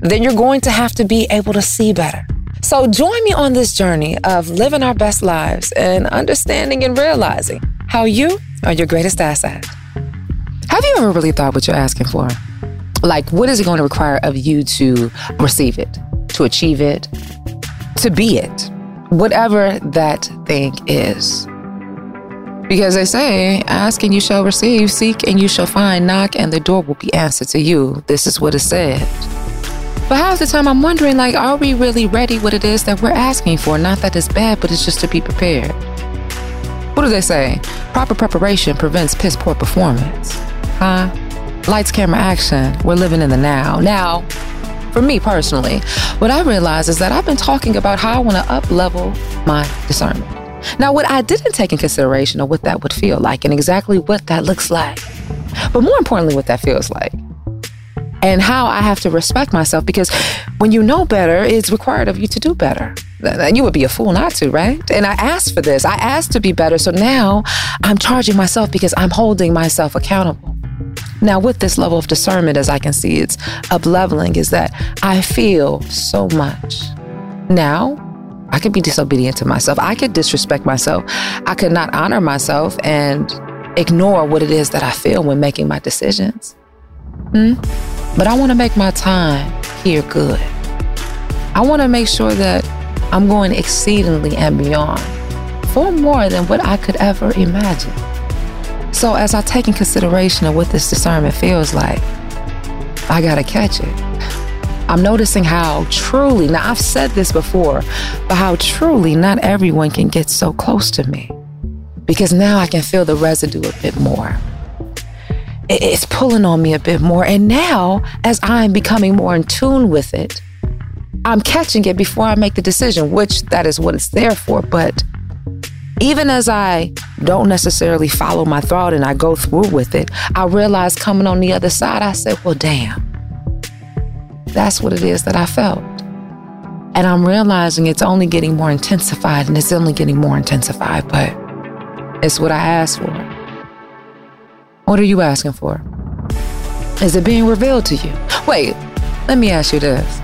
then you're going to have to be able to see better. So join me on this journey of living our best lives and understanding and realizing how you are your greatest asset. Have you ever really thought what you're asking for? Like, what is it going to require of you to receive it, to achieve it, to be it, whatever that thing is? Because they say, ask and you shall receive, seek and you shall find, knock and the door will be answered to you. This is what is said. But half the time I'm wondering, like, are we really ready what it is that we're asking for? Not that it's bad, but it's just to be prepared. What do they say? Proper preparation prevents piss poor performance. Huh? Lights, camera, action. We're living in the now. Now, for me personally, what I realize is that I've been talking about how I want to up level my discernment. Now, what I didn't take in consideration of what that would feel like and exactly what that looks like. But more importantly, what that feels like and how I have to respect myself because when you know better, it's required of you to do better. And you would be a fool not to, right? And I asked for this. I asked to be better. So now I'm charging myself because I'm holding myself accountable. Now, with this level of discernment, as I can see, it's up leveling, is that I feel so much. Now, I could be disobedient to myself. I could disrespect myself. I could not honor myself and ignore what it is that I feel when making my decisions. Hmm? But I want to make my time here good. I want to make sure that I'm going exceedingly and beyond, far more than what I could ever imagine. So, as I take in consideration of what this discernment feels like, I got to catch it. I'm noticing how truly, now I've said this before, but how truly not everyone can get so close to me. Because now I can feel the residue a bit more it's pulling on me a bit more. And now, as I'm becoming more in tune with it, I'm catching it before I make the decision, which that is what it's there for. But even as I don't necessarily follow my thought and I go through with it, I realize coming on the other side, I said, well, damn, that's what it is that I felt. And I'm realizing it's only getting more intensified and it's only getting more intensified, but it's what I asked for. What are you asking for? Is it being revealed to you? Wait, let me ask you this.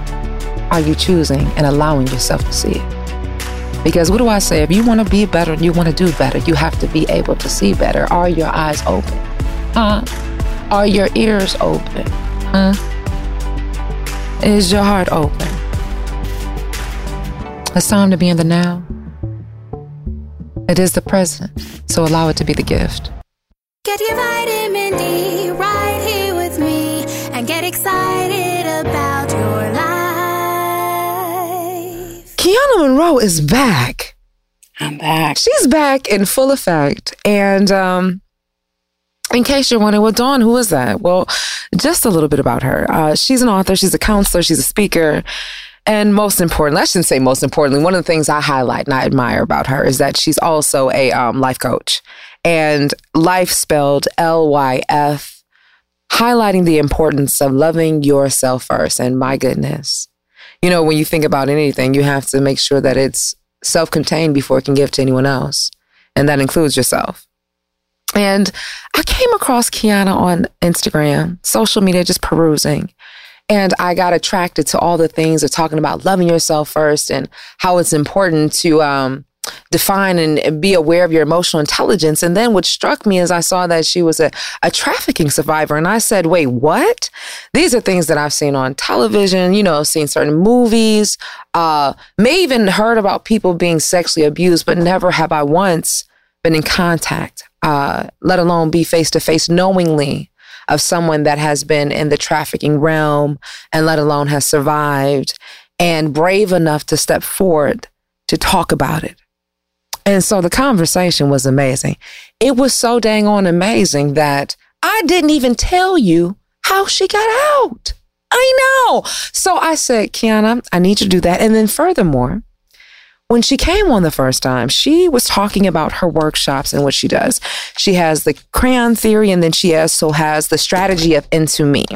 Are you choosing and allowing yourself to see it? Because what do I say? If you want to be better and you want to do better, you have to be able to see better. Are your eyes open? Huh? Are your ears open? Huh? Is your heart open? It's time to be in the now. It is the present, so allow it to be the gift. Get your vitamin D right here with me and get excited about your life. Kiana Monroe is back. I'm back. She's back in full effect. And um, in case you're wondering, well, Dawn, who is that? Well, just a little bit about her. Uh, she's an author, she's a counselor, she's a speaker. And most importantly, I shouldn't say most importantly, one of the things I highlight and I admire about her is that she's also a um, life coach and life spelled L Y F, highlighting the importance of loving yourself first. And my goodness, you know, when you think about anything, you have to make sure that it's self contained before it can give to anyone else. And that includes yourself. And I came across Kiana on Instagram, social media, just perusing. And I got attracted to all the things of talking about loving yourself first and how it's important to um, define and be aware of your emotional intelligence. And then what struck me is I saw that she was a, a trafficking survivor. And I said, wait, what? These are things that I've seen on television, you know, seen certain movies, uh, may even heard about people being sexually abused, but never have I once been in contact, uh, let alone be face to face knowingly of someone that has been in the trafficking realm and let alone has survived and brave enough to step forward to talk about it. And so the conversation was amazing. It was so dang on amazing that I didn't even tell you how she got out. I know. So I said, Kiana, I need you to do that. And then furthermore, when she came on the first time, she was talking about her workshops and what she does. She has the crayon theory, and then she also has the strategy of Into Me.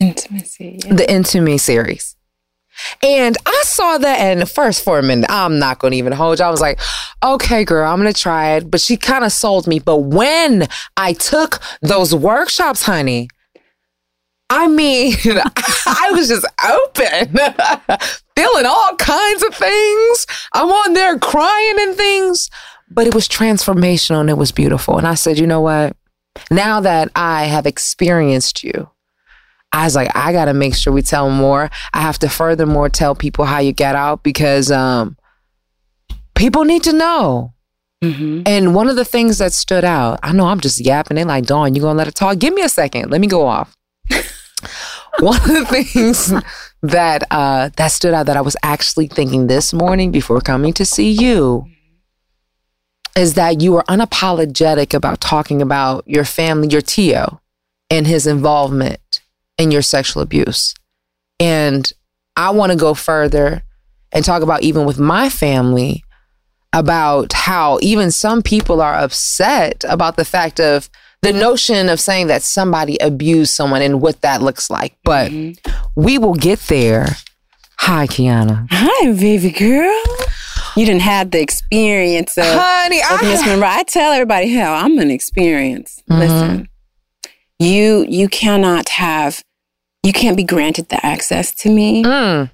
Intimacy. Yeah. The Into Me series. And I saw that, and first for a minute, I'm not to even hold you. I was like, okay, girl, I'm to try it. But she kind of sold me. But when I took those workshops, honey, I mean, I was just open, feeling all kinds of things. I'm on there crying and things, but it was transformational and it was beautiful. And I said, you know what? Now that I have experienced you, I was like, I got to make sure we tell more. I have to furthermore tell people how you get out because um, people need to know. Mm-hmm. And one of the things that stood out, I know I'm just yapping. They like, Dawn, you gonna let it talk? Give me a second. Let me go off. one of the things that uh, that stood out that I was actually thinking this morning before coming to see you is that you were unapologetic about talking about your family, your Tio, and his involvement in your sexual abuse. And I want to go further and talk about even with my family about how even some people are upset about the fact of the notion of saying that somebody abused someone and what that looks like. But we will get there. Hi, Kiana. Hi, baby girl. You didn't have the experience of, Honey, of Miss I, Monroe. I tell everybody, hell, I'm an experience. Mm-hmm. Listen, you you cannot have, you can't be granted the access to me Mm,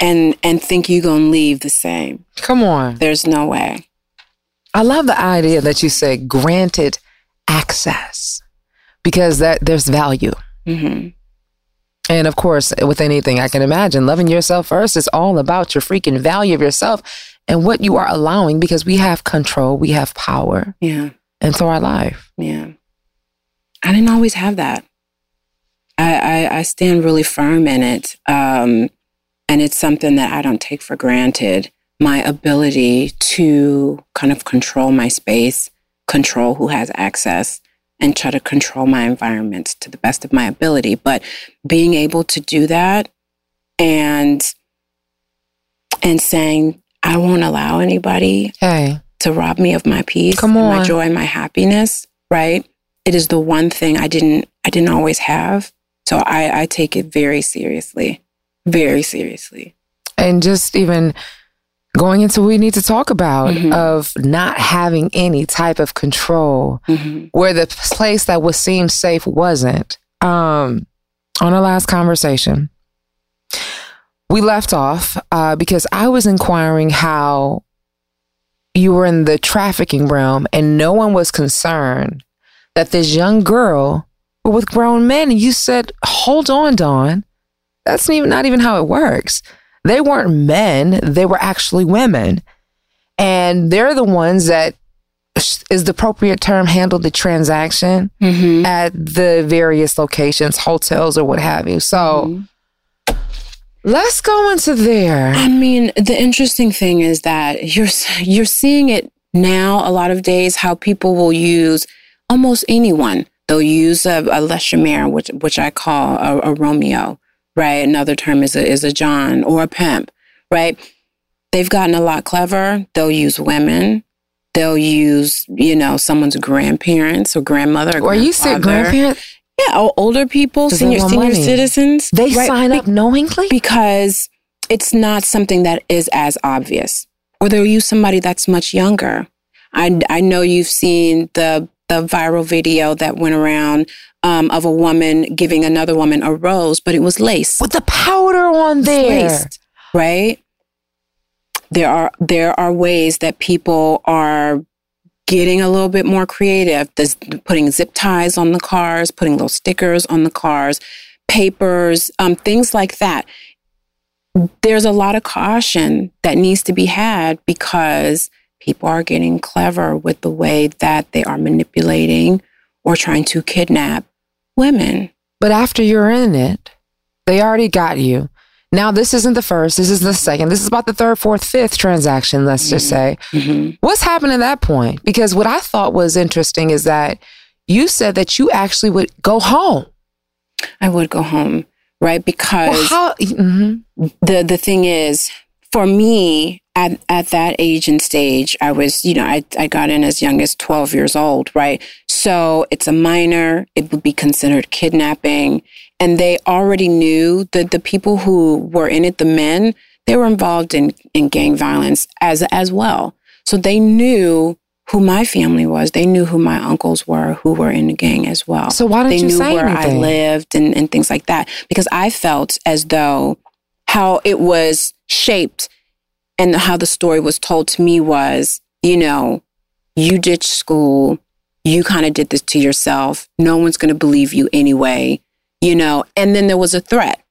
and and think you're gonna leave the same. come on. There's no way. I love the idea that you say granted access because that there's value. hmm And of course, with anything, I can imagine loving yourself first is all about your freaking value of yourself and what you are allowing because we have control, we have power Yeah, and so our life. yeah. I didn't always have that. I I, I stand really firm in it, um, and it's something that I don't take for granted. My ability to kind of control my space, control who has access, and try to control my environment to the best of my ability. But being able to do that and and saying I won't allow anybody Hey, to rob me of my peace, Come and my joy, my happiness. Right? It is the one thing I didn't I didn't always have. So I, I take it very seriously, very seriously. and just even going into what we need to talk about Mhm. of not having any type of control hmm where the place that was seemed safe wasn't. Um, on our last conversation, we left off uh, because I was inquiring how you were in the trafficking realm and no one was concerned that this young girl were with grown men. And you said, hold on, Dawn. That's even, not even how it works. They weren't men, they were actually women. And they're the ones that is the appropriate term handle the transaction hmm at the various locations, hotels or what have you. So let's go into there. I mean, the interesting thing is that you're you're seeing it now a lot of days how people will use almost anyone. They'll use a, a Leshamere, which which I call a, a Romeo, right? Another term is a is a John or a pimp, right? They've gotten a lot clever. They'll use women. They'll use, you know, someone's grandparents or grandmother. Or Or you said grandparents? Yeah, older people, senior senior money. citizens. they right? sign up knowingly? because it's not something that is as obvious. Or they'll use somebody that's much younger. I, I know you've seen the the viral video that went around um, of a woman giving another woman a rose, but it was lace. With the powder on there. Laced, right? there are there are ways that people are getting a little bit more creative. There's putting zip ties on the cars, putting little stickers on the cars, papers, um, things like that. There's a lot of caution that needs to be had because people are getting clever with the way that they are manipulating or trying to kidnap women. But after you're in it, they already got you. Now, this isn't the first. This is the second. This is about the third, fourth, fifth transaction, let's just say. Mm-hmm. What's happened at that point? Because what I thought was interesting is that you said that you actually would go home. I would go home, right? Because Well, how, mhm. the the thing is, for me, at, at that age and stage, I was, you know, I, I got in as young as 12 years old, right? So it's a minor, it would be considered kidnapping. And they already knew that the people who were in it, the men, they were involved in, in gang violence as, as well. So they knew who my family was. They knew who my uncles were who were in the gang as well. So why didn't they you knew say where anything? I lived and, and things like that. Because I felt as though how it was shaped and how the story was told to me was, you know, you ditched school, you kind of did this to yourself. No one's going to believe you anyway, you know. And then there was a threat.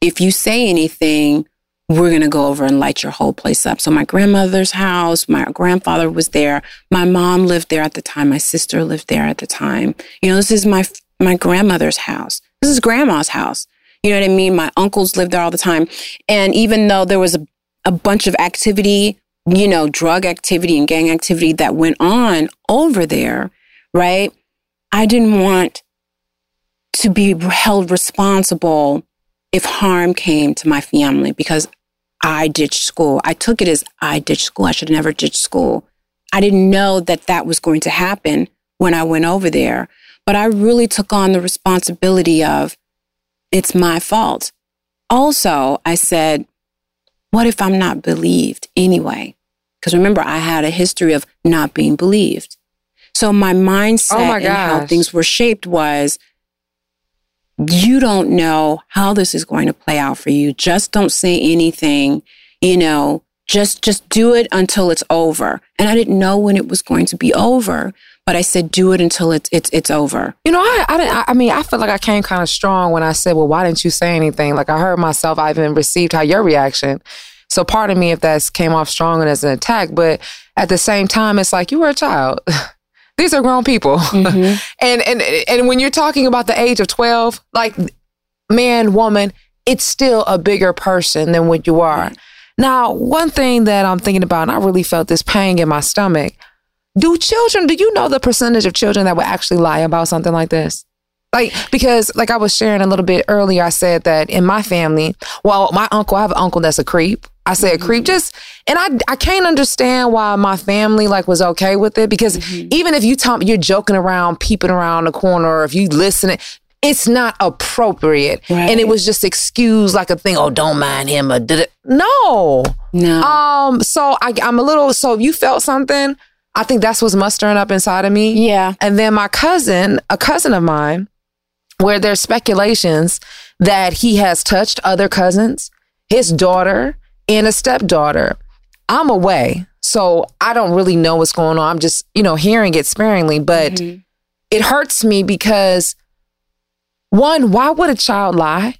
If you say anything, we're going to go over and light your whole place up. So my grandmother's house, my grandfather was there. My mom lived there at the time. My sister lived there at the time. You know, this is my my grandmother's house. This is grandma's house. You know what I mean? My uncles lived there all the time. And even though there was a, a bunch of activity, you know, drug activity and gang activity that went on over there, right? I didn't want to be held responsible if harm came to my family because I ditched school. I took it as I ditched school. I should never ditched school. I didn't know that that was going to happen when I went over there. But I really took on the responsibility of it's my fault. Also, I said, what if I'm not believed anyway? Because remember, I had a history of not being believed. So my mindset Oh my and how things were shaped was you don't know how this is going to play out for you. Just don't say anything, you know, just just do it until it's over. And I didn't know when it was going to be over, but I said do it until it's it's it's over. You know, I, I didn't. I, mean, I feel like I came kind of strong when I said, "Well, why didn't you say anything?" Like I heard myself. I even received how your reaction. So, part of me, if that's came off strong and as an attack, but at the same time, it's like you were a child. These are grown people, mm-hmm. and and and when you're talking about the age of twelve, like man, woman, it's still a bigger person than what you are. Now, one thing that I'm thinking about, and I really felt this pang in my stomach. Do children, do you know the percentage of children that would actually lie about something like this? Like, because, like I was sharing a little bit earlier, I said that in my family, well, my uncle, I have an uncle that's a creep. I say a creep, just, and I, I can't understand why my family like was okay with it because even if you talk, you're joking around, peeping around the corner, or if you listen, it's not appropriate. Right. And it was just excused like a thing, oh, don't mind him. Or did it. No. No. Um, so I, I'm a little, so if you felt something, I think that's what's mustering up inside of me. yeah. And then my cousin, a cousin of mine, where there's speculations that he has touched other cousins, his daughter, and a stepdaughter. I'm away, so I don't really know what's going on. I'm just, you know, hearing it sparingly, but mm-hmm. it hurts me because one, why would a child lie?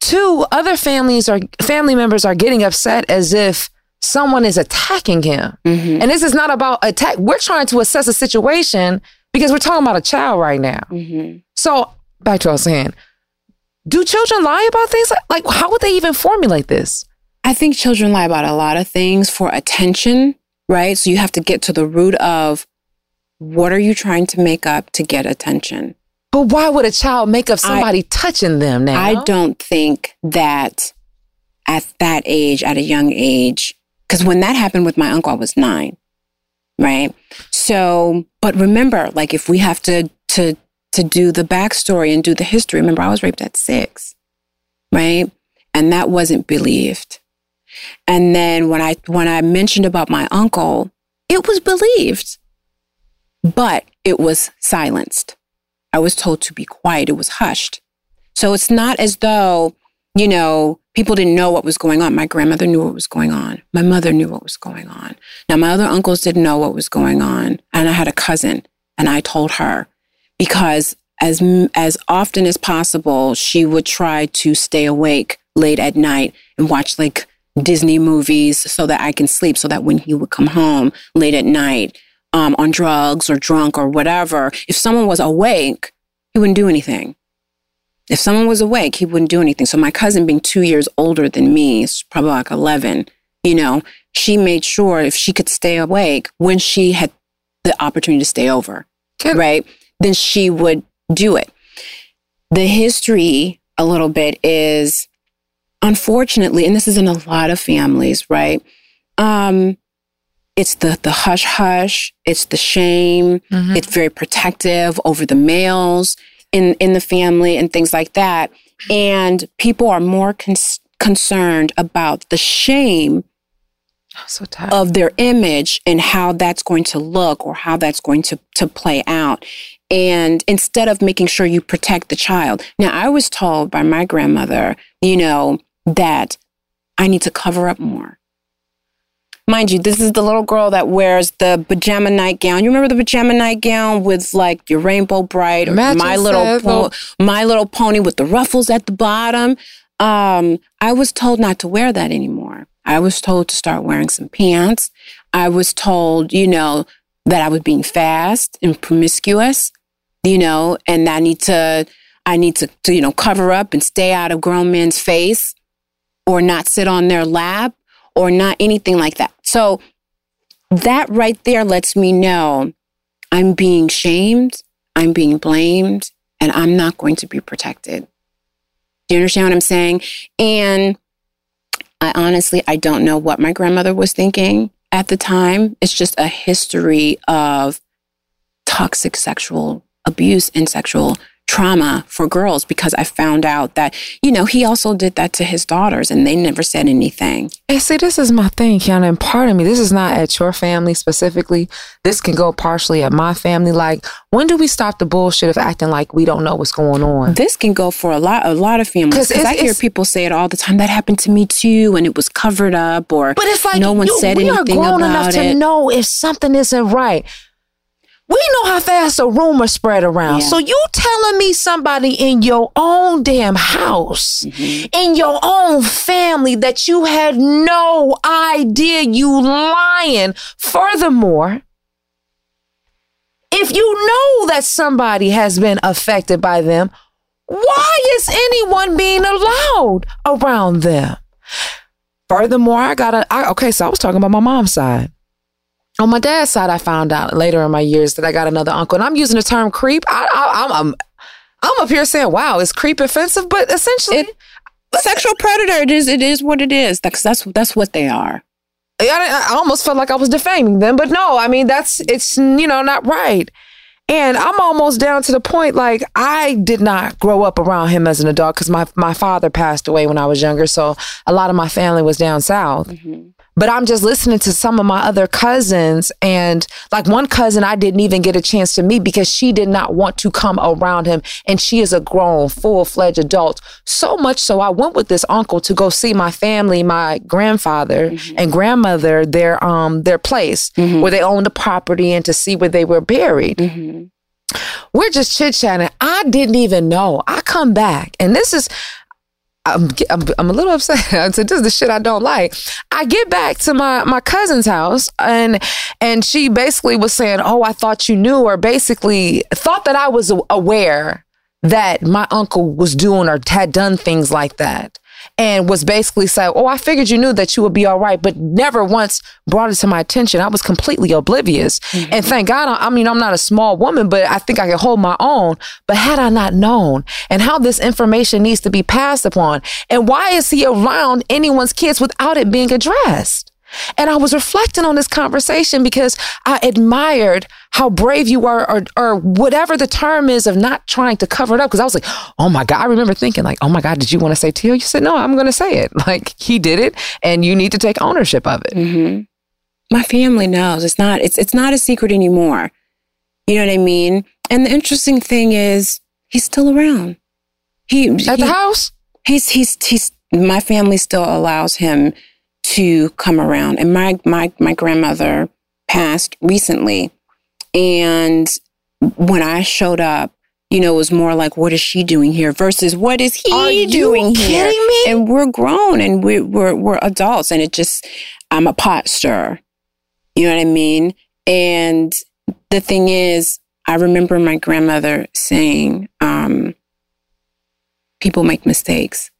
Two, other families are family members are getting upset as if someone is attacking him. Mm-hmm. And this is not about attack. We're trying to assess a situation because we're talking about a child right now. Mm-hmm. So back to what I was saying. Do children lie about things? Like, like how would they even formulate this? I think children lie about a lot of things for attention, right? So you have to get to the root of what are you trying to make up to get attention? But why would a child make up somebody touching them now? I don't think that at that age, at a young age, because when that happened with my uncle, I was nine, right? So, but remember, like if we have to to to do the backstory and do the history, remember I was raped at six, right? And that wasn't believed. And then when I when I mentioned about my uncle, it was believed, but it was silenced. I was told to be quiet. It was hushed. So it's not as though you know, people didn't know what was going on. My grandmother knew what was going on. My mother knew what was going on. Now, my other uncles didn't know what was going on. And I had a cousin, and I told her because as, as often as possible, she would try to stay awake late at night and watch like Disney movies so that I can sleep, so that when he would come home late at night um, on drugs or drunk or whatever, if someone was awake, he wouldn't do anything. If someone was awake, he wouldn't do anything. So my cousin, being two years older than me, probably like 11, you know, she made sure if she could stay awake when she had the opportunity to stay over, Good. right? Then she would do it. The history a little bit is unfortunately, and this is in a lot of families, right? Um, it's the the hush hush, it's the shame, mm-hmm. it's very protective over the males in in the family and things like that. And people are more con- concerned about the shame oh, so of their image and how that's going to look or how that's going to to play out. And instead of making sure you protect the child. Now, I was told by my grandmother, you know, that I need to cover up more. Mind you, this is the little girl that wears the pajama nightgown. You remember the pajama nightgown with like your Rainbow Brite or my little po- my little pony with the ruffles at the bottom. Um, I was told not to wear that anymore. I was told to start wearing some pants. I was told, you know, that I was being fast and promiscuous, you know, and I need to I need to, to you know cover up and stay out of grown men's face or not sit on their lap or not anything like that. So that right there lets me know I'm being shamed, I'm being blamed, and I'm not going to be protected. Do you understand what I'm saying? And I honestly, I don't know what my grandmother was thinking at the time. It's just a history of toxic sexual abuse and sexual trauma for girls because I found out that, you know, he also did that to his daughters and they never said anything. And see, this is my thing, Kiana, and part of me, this is not at your family specifically. This can go partially at my family. Like, when do we stop the bullshit of acting like we don't know what's going on? This can go for a lot, a lot of families. Because I hear people say it all the time. That happened to me too, and it was covered up, or but it's like no one you, said anything about it. We are grown enough to know if something isn't right. We know how fast a rumor spread around. Yeah. So you telling me somebody in your own damn house, mm-hmm. in your own family that you had no idea you lying. Furthermore, if you know that somebody has been affected by them, why is anyone being allowed around them? Furthermore, I got a okay, so I was talking about my mom's side. On my dad's side, I found out later in my years that I got another uncle, and I'm using the term creep. I, I, I'm, I'm, I'm up here saying, "Wow, is creep offensive?" But essentially, it, sexual predator. It is. It is what it is. That's that's that's what they are. I, I almost felt like I was defaming them, but no. I mean, that's it's you know not right. And I'm almost down to the point like I did not grow up around him as an adult because my my father passed away when I was younger, so a lot of my family was down south. Mm-hmm. But I'm just listening to some of my other cousins, and like one cousin I didn't even get a chance to meet because she did not want to come around him. And she is a grown, full fledged adult. So much so, I went with this uncle to go see my family, my grandfather mm-hmm. and grandmother, their um their place mm-hmm. where they owned the property, and to see where they were buried. Mm-hmm. We're just chit chatting. I didn't even know. I come back, and this is I'm, I'm, I'm a little upset. I said, this is the shit I don't like. I get back to my, my cousin's house and, and she basically was saying, Oh, I thought you knew, or basically thought that I was aware that my uncle was doing or had done things like that and was basically saying, Oh, I figured you knew that you would be all right, but never once brought it to my attention. I was completely oblivious. Mm-hmm. And thank God, I mean, I'm not a small woman, but I think I can hold my own. But had I not known and how this information needs to be passed upon, and why is he around anyone's kids without it being addressed? And I was reflecting on this conversation because I admired how brave you were, or, or whatever the term is of not trying to cover it up. Because I was like, oh my God. I remember thinking, like, oh my God, did you want to say Teal? You said, no, I'm going to say it. Like, he did it, and you need to take ownership of it. Mm-hmm. My family knows. It's not, it's, it's not a secret anymore. You know what I mean? And the interesting thing is, he's still around. He At he, the house? he's he's he's my family still allows him to come around. And my my my grandmother passed recently, and when I showed up, you know, it was more like, what is she doing here versus what is he Are doing you here? kidding me? And we're grown and we're, we're, we're adults. And it just, I'm a pot stirrer. You know what I mean? And the thing is, I remember my grandmother saying, um, people make mistakes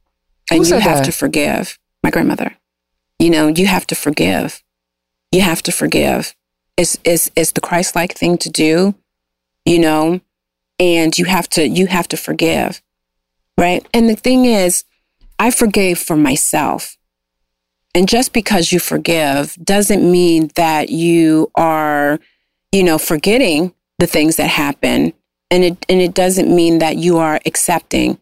and Who you have that? to forgive. My grandmother. You know, you have to forgive. You have to forgive. It's, it's, it's the Christ like thing to do, you know, and you have to, you have to forgive. Right. And the thing is, I forgave for myself. And just because you forgive doesn't mean that you are, you know, forgetting the things that happen. And it, and it doesn't mean that you are accepting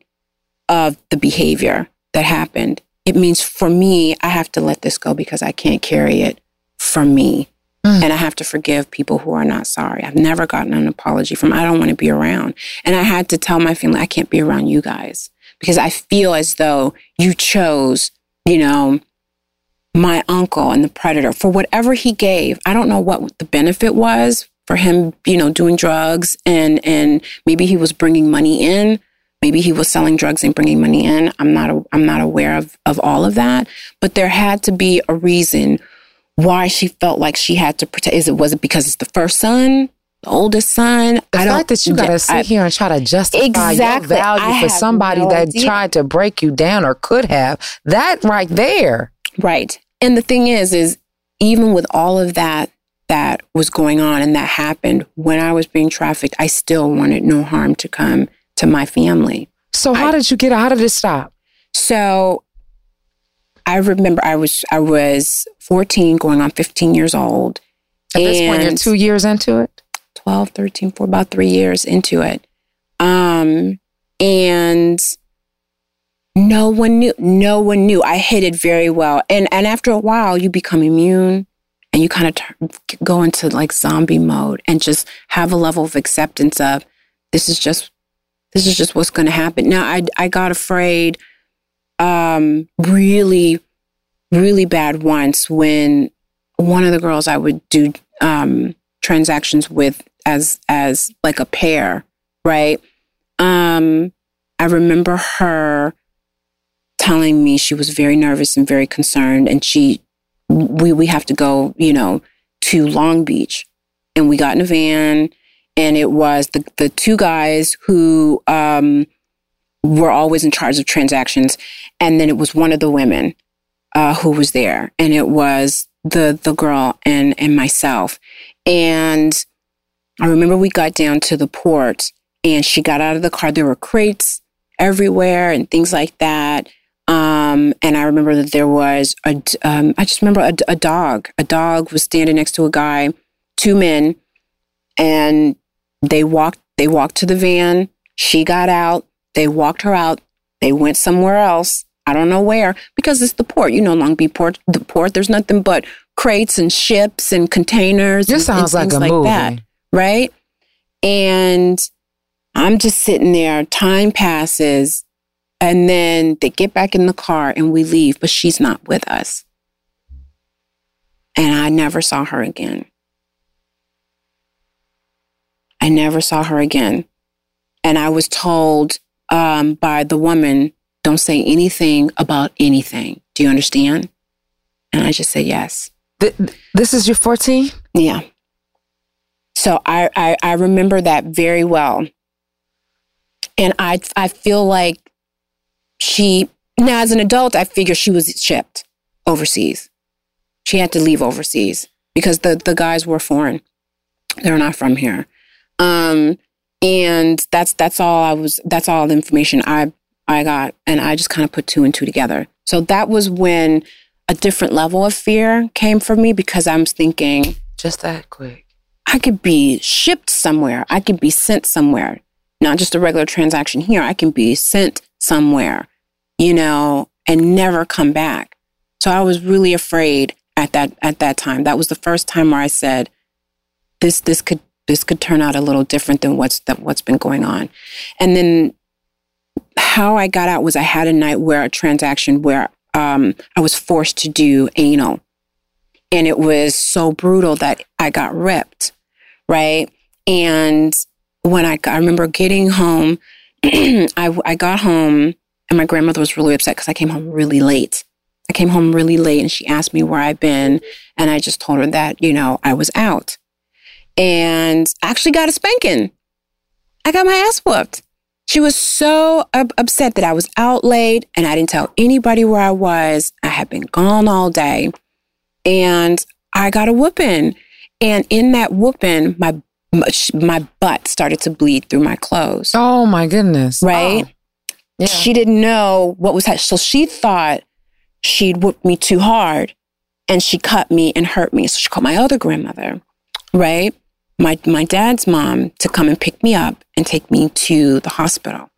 of the behavior that happened. It means for me, I have to let this go because I can't carry it for me. Mm. And I have to forgive people who are not sorry. I've never gotten an apology from, I don't want to be around. And I had to tell my family, I can't be around you guys because I feel as though you chose, you know, my uncle and the predator for whatever he gave. I don't know what the benefit was for him, you know, doing drugs and and maybe he was bringing money in. Maybe he was selling drugs and bringing money in. I'm not a, I'm not aware of of all of that, but there had to be a reason why she felt like she had to protect. Is it was it because it's the first son, the oldest son? The I don't. fact that you gotta sit I- here and try to justify Exactly. your value I for somebody no that idea. tried to break you down or could have, that right there. Right. And the thing is, is even with all of that that was going on and that happened when I was being trafficked, I still wanted no harm to come to my family. So how I- did you get how did it stop? So I remember I was I was 14 going on 15 years old. At this point, you're two years into it. 12, 13, for about three years into it. Um, and no one knew, no one knew. I hid it very well. And, and after a while, you become immune and you kind of turn, go into like zombie mode and just have a level of acceptance of this is just, this is just what's going to happen. Now, I, I got afraid, um, really, really bad once when one of the girls I would do, um, transactions with as as like a pair, right? Um, I remember her telling me she was very nervous and very concerned, and she we we have to go, you know, to Long Beach, and we got in a van, and it was the the two guys who um were always in charge of transactions, and then it was one of the women uh, who was there, and it was the the girl and and myself, and I remember we got down to the port and she got out of the car. There were crates everywhere and things like that. Um, and I remember that there was a, um, I just remember a, a dog. A dog was standing next to a guy, two men, and they walked. They walked to the van. She got out. They walked her out. They went somewhere else. I don't know where because it's the port. You know, Long Beach port. The port. There's nothing but crates and ships and containers. This and- and sounds like things a movie. that right? And I'm just sitting there, time passes, and then they get back in the car and we leave, but she's not with us. And I never saw her again. I never saw her again. And I was told um, by the woman, don't say anything about anything. Do you understand? And I just said, yes. Th- this is your 14? Yeah. So I, I I remember that very well. And I I feel like she now as an adult, I figure she was shipped overseas. She had to leave overseas because the, the guys were foreign. They're not from here. Um and that's that's all I was that's all the information I I got and I just kind of put two and two together. So that was when a different level of fear came for me because I was thinking Just that quick. I could be shipped somewhere. I could be sent somewhere. Not just a regular transaction here. I can be sent somewhere, you know, and never come back. So I was really afraid at that at that time. That was the first time where I said, this this could this could turn out a little different than what's that what's been going on. And then how I got out was I had a night where a transaction where um, I was forced to do anal. And it was so brutal that I got ripped, right? And when I, I remember getting home, I, I got home and my grandmother was really upset because I came home really late. I came home really late and she asked me where I'd been. And I just told her that, you know, I was out. And I actually got a spanking. I got my ass whooped. She was so up- upset that I was out late and I didn't tell anybody where I was. I had been gone all day and I got a whooping. And in that whooping, my my butt started to bleed through my clothes. Oh my goodness. Right? Oh. Yeah. She didn't know what was happening. So she thought she'd whooped me too hard and she cut me and hurt me. So she called my other grandmother, right? My, my dad's mom to come and pick me up and take me to the hospital.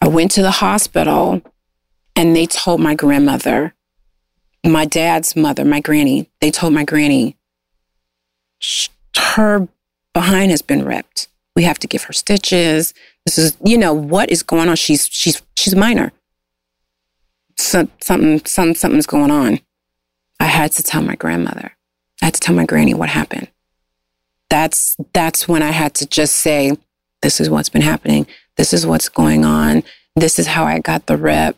I went to the hospital and they told my grandmother, my dad's mother, my granny, they told my granny, her behind has been ripped. We have to give her stitches. This is, you know, what is going on? She's she's she's a minor. So, something some something's going on. I had to tell my grandmother. I had to tell my granny what happened. That's that's when I had to just say, this is what's been happening. This is what's going on. This is how I got the rip.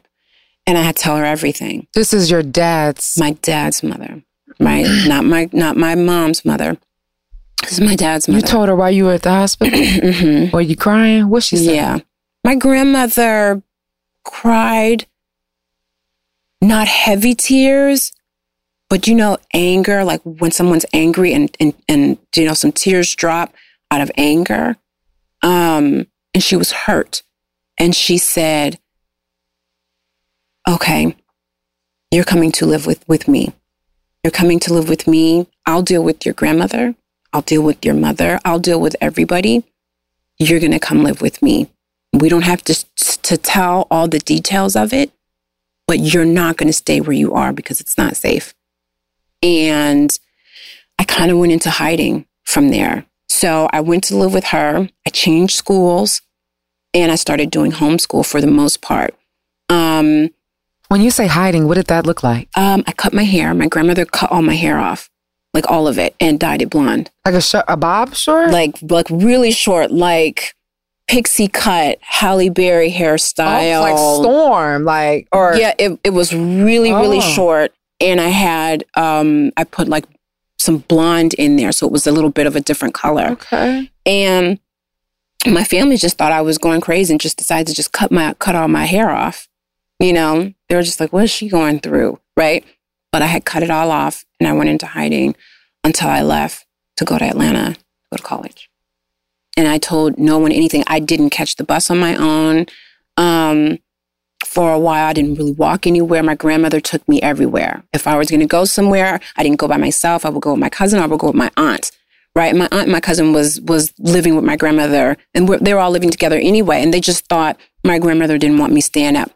And I had to tell her everything. This is your dad's. My dad's mother, right? not my not my mom's mother. This is my dad's mother. you told her while you were at the hospital? Mhm. Were you crying? What she said? Yeah. My grandmother cried, not heavy tears, but you know, anger, like when someone's angry and, and, and you know, some tears drop out of anger. Um, and she was hurt. And she said, Okay, you're coming to live with, with me. You're coming to live with me. I'll deal with your grandmother. I'll deal with your mother. I'll deal with everybody. You're going to come live with me. We don't have to, to tell all the details of it, but you're not going to stay where you are because it's not safe. And I kind of went into hiding from there. So I went to live with her. I changed schools and I started doing homeschool for the most part. Um, When you say hiding, what did that look like? um, I cut my hair. My grandmother cut all my hair off, like all of it, and dyed it blonde. Like a, sh- a bob short? like like really short, like pixie cut, Halle Berry hairstyle. Oh, like Storm, like or yeah, it, it was really really Oh. short, and I had um I put like some blonde in there, so it was a little bit of a different color. Okay. And my family just thought I was going crazy and just decided to just cut my cut all my hair off. You know, they were just like, "What is she going through?" Right? But I had cut it all off, and I went into hiding until I left to go to Atlanta, to go to college. And I told no one anything. I didn't catch the bus on my own. Um, for a while, I didn't really walk anywhere. My grandmother took me everywhere. If I was going to go somewhere, I didn't go by myself. I would go with my cousin. I would go with my aunt right? My aunt and my cousin was was living with my grandmother, and we're, they were all living together anyway. And they just thought my grandmother didn't want me staying at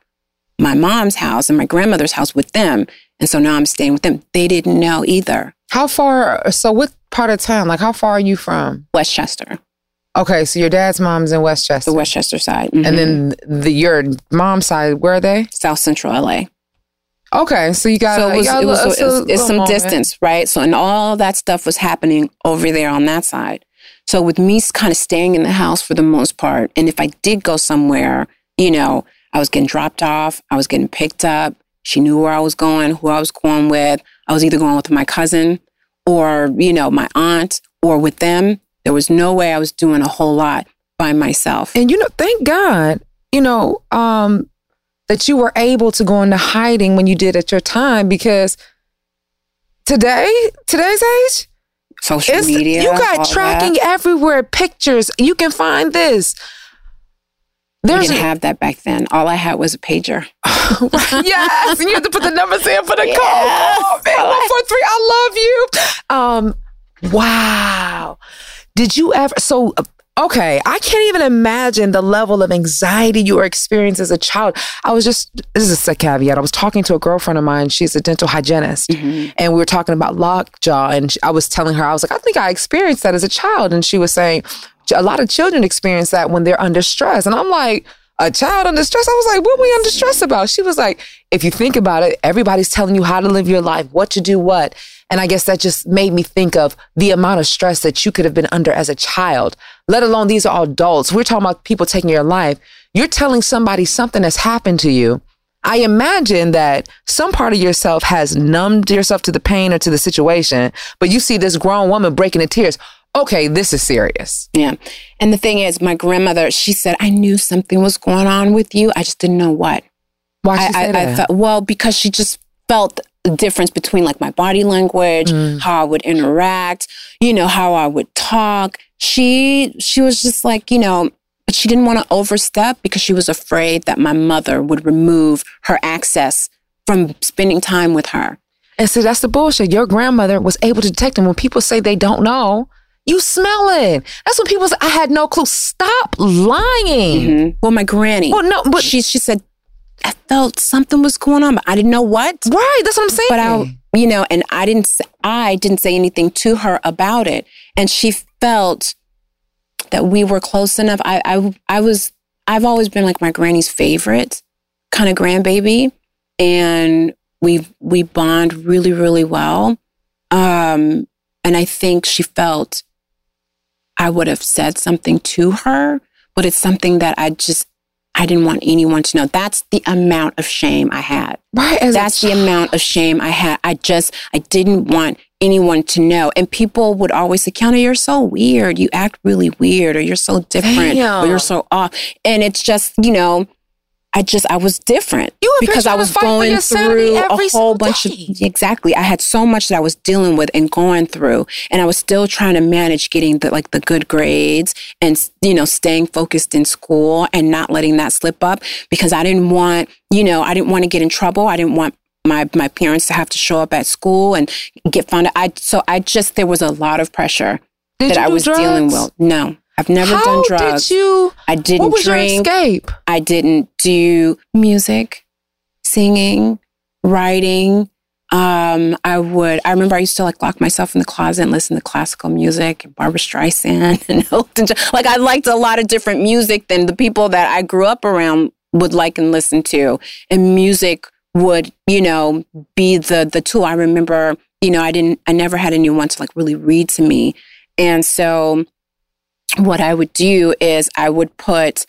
my mom's house and my grandmother's house with them, and so now I'm staying with them. They didn't know either. How far? So, what part of town? Like, how far are you from? Westchester, Okay, so your dad's mom's in Westchester, the Westchester side, and Mhm. then the your mom's side. Where are they? South Central LA. Okay, so you got so it was, it was, it's some moment. distance, right? So, and all that stuff was happening over there on that side. So, with me kind of staying in the house for the most part, and if I did go somewhere, you know, I was getting dropped off, I was getting picked up. She knew where I was going, who I was going with. I was either going with my cousin or, you know, my aunt or with them. There was no way I was doing a whole lot by myself. And you know, thank God, you know, um, that you were able to go into hiding when you did at your time because today, today's age, Social it's, media. you got that. tracking everywhere, pictures. You can find this. I didn't have that back then. All I had was a pager. yes, and you have to put the numbers in for the Yes. code. Oh, man, one four three. I love you. Um, wow. Did you ever? So, okay, I can't even imagine the level of anxiety you were experiencing as a child. I was just this is a caveat. I was talking to a girlfriend of mine. She's a dental hygienist, Mm-hmm. and we were talking about lockjaw, and I was telling her I was like, I think I experienced that as a child, and she was saying a lot of children experience that when they're under stress, and I'm like. A child under stress. I was like, what we under stress about? She was like, if you think about it, everybody's telling you how to live your life, what to do, what. And I guess that just made me think of the amount of stress that you could have been under as a child, let alone these are all adults. We're talking about people taking your life. You're telling somebody something that's happened to you. I imagine that some part of yourself has numbed yourself to the pain or to the situation, but you see this grown woman breaking in tears. Okay, this is serious. Yeah. And the thing is, my grandmother, she said, I knew something was going on with you. I just didn't know what. Why she I, I, that? I felt, well, because she just felt the difference between like my body language, Mm. how I would interact, you know, how I would talk. She she was just like, you know, but she didn't want to overstep because she was afraid that my mother would remove her access from spending time with her. And see, that's the bullshit. Your grandmother was able to detect them. When people say they don't know, you smell it. That's when people say, I had no clue. Stop lying. Mhm. Well, my granny. Well, no, but she she said I felt something was going on, but I didn't know what. right, that's what I'm saying. But I, you know, and I didn't, s- I didn't say anything to her about it, and she felt that we were close enough. I, I, I was, I've always been like my granny's favorite kind of grandbaby, and we we bond really, really well. Um, and I think she felt I would have said something to her, but it's something that I just I didn't want anyone to know. That's the amount of shame I had. right, That's the amount of shame I had. I just, I didn't want anyone to know. And people would always say, Kiana, you're so weird. You act really weird, or you're so different, or you're so off. And it's just, you know, I just, I was different because I was going through a whole bunch day. of, exactly. I had so much that I was dealing with and going through. And I was still trying to manage getting the, like the good grades and, you know, staying focused in school and not letting that slip up because I didn't want, you know, I didn't want to get in trouble. I didn't want my, my parents to have to show up at school and get found out. I, so I just, there was a lot of pressure Did that I was dealing drugs? with. No, I've never How done drugs. did you? I didn't What was drink. your escape? I didn't do music, singing, writing. Um, I would, I remember I used to like lock myself in the closet and listen to classical music, and Barbra Streisand and Elton John. Like I liked a lot of different music than the people that I grew up around would like and listen to. And music would, you know, be the, the tool. I remember, you know, I didn't, I never had anyone to like really read to me. And so what I would do is I would put,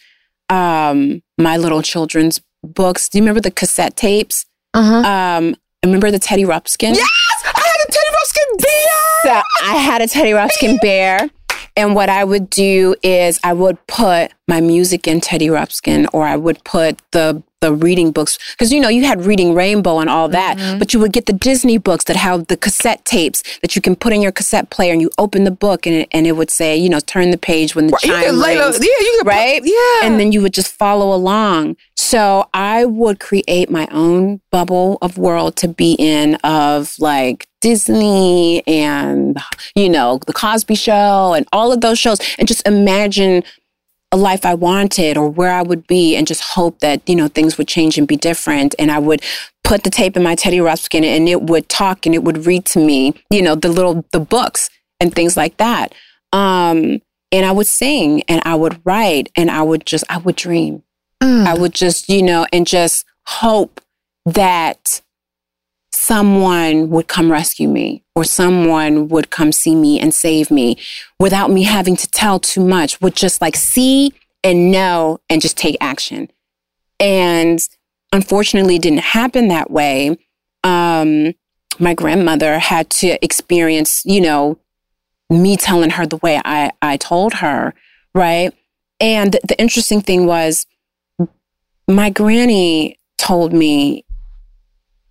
um, my little children's books. Do you remember the cassette tapes? Uh-huh. Um, I remember the Teddy Ruxpin. Yes, I had a Teddy Ruxpin beer. So I had a Teddy Ruxpin bear. And what I would do is I would put my music in Teddy Ruxpin or I would put the the reading books because you know you had reading rainbow and all that Mm-hmm. but you would get the disney books that have the cassette tapes that you can put in your cassette player and you open the book and it, and it would say you know turn the page when the Right, chime rings yeah, you could put- right? yeah. And then you would just follow along. So I would create my own bubble of world to be in of like Disney and, you know, the Cosby Show and all of those shows and just imagine a life I wanted or where I would be and just hope that, you know, things would change and be different. And I would put the tape in my Teddy Ruxpin and it would talk and it would read to me, you know, the little, the books and things like that. Um, and I would sing and I would write and I would just, I would dream. Mm. I would just, you know, and just hope that someone would come rescue me or someone would come see me and save me without me having to tell too much, would just like see and know and just take action. And unfortunately, it didn't happen that way. Um, my grandmother had to experience, you know, me telling her the way I, I told her, right? And the, the interesting thing was, my granny told me,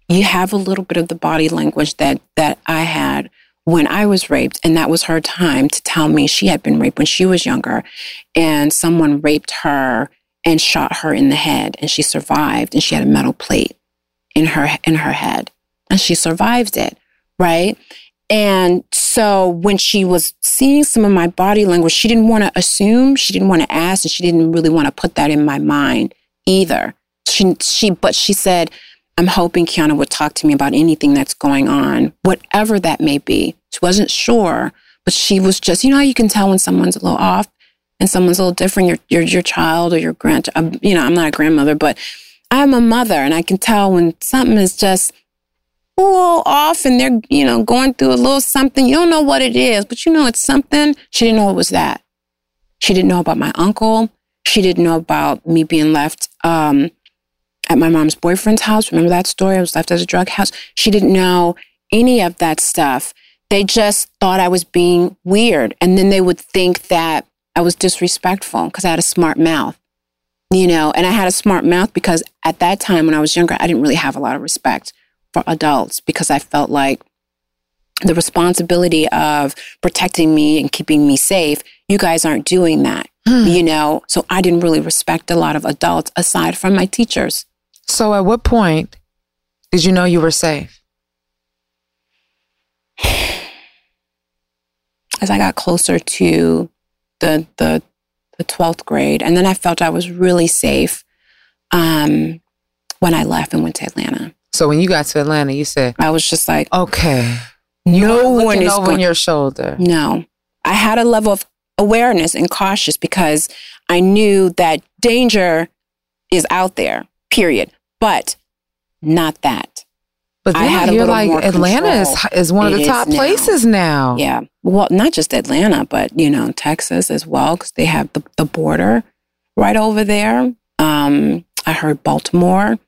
"You have a little bit of the body language that that I had when I was raped, and that was her time to tell me she had been raped when she was younger, and someone raped her and shot her in the head, and she survived, and she had a metal plate in her in her head, and she survived it, right?" And so when she was seeing some of my body language, she didn't want to assume, she didn't want to ask, and she didn't really want to put that in my mind either. She she but she said, I'm hoping Kiana would talk to me about anything that's going on, whatever that may be. She wasn't sure, but she was just, you know how you can tell when someone's a little off? and someone's a little different, your your your child or your grand, um, you know, I'm not a grandmother, but I'm a mother, and I can tell when something is just a little off, and they're you know going through a little something. You don't know what it is, but you know it's something. She didn't know it was that. She didn't know about my uncle. She didn't know about me being left um, at my mom's boyfriend's house. Remember that story? I was left at a drug house. She didn't know any of that stuff. They just thought I was being weird. And then they would think that I was disrespectful because I had a smart mouth, you know, and I had a smart mouth because at that time when I was younger, I didn't really have a lot of respect for adults because I felt like the responsibility of protecting me and keeping me safe, you guys aren't doing that, Hmm. you know? So I didn't really respect a lot of adults aside from my teachers. So, at what point did you know you were safe? as I got closer to the the the twelfth grade, and then I felt I was really safe um, when I left and went to Atlanta. So, when you got to Atlanta, you said, I was just like, okay, no one is over going. your shoulder. no, I had a level of awareness and cautious because I knew that danger is out there. Period, but not that. But then I, had little like Atlanta is, is one of the top now. places now. Yeah. Well, not just Atlanta, but you know, Texas as well, because they have the, the border right over there. Um, I heard Baltimore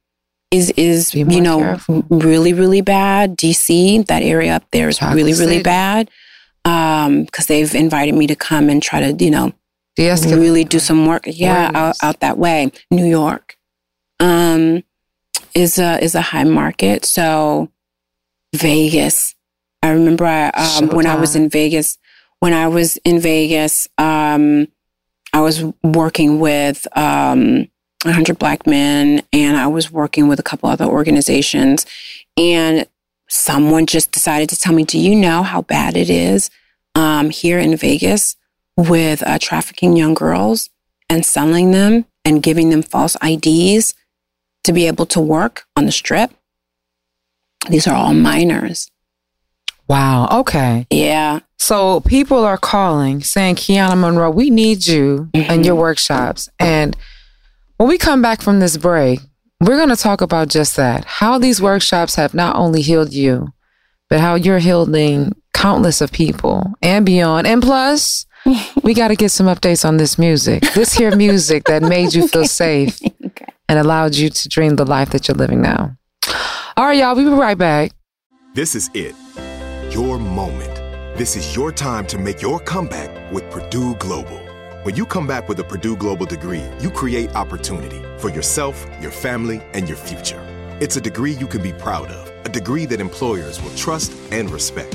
is is you know careful. really really bad. DC, that area up there is Chocolate really really City. bad. Um, because they've invited me to come and try to you know De-escalate. really do some work. Yeah, out, out that way. New York, um, is a is a high market. So Vegas. I remember I, um, when I was in Vegas. When I was in Vegas, um, I was working with um, 100 Black Men, and I was working with a couple other organizations. And someone just decided to tell me, "Do you know how bad it is um, here in Vegas with uh, trafficking young girls and selling them and giving them false IDs to be able to work on the strip?" These are all minors. Wow. Okay. Yeah. So people are calling saying, Kiana Monroe, we need you in your mm-hmm. workshops. And when we come back from this break, we're going to talk about just that how these workshops have not only healed you, but how you're healing countless of people and beyond. And plus, we got to get some updates on this music, this here music that made you feel safe. And allowed you to dream the life that you're living now. All right, y'all, we'll be right back. This is it. Your moment. This is your time to make your comeback with Purdue Global. When you come back with a Purdue Global degree, you create opportunity for yourself, your family, and your future. It's a degree you can be proud of, a degree that employers will trust and respect.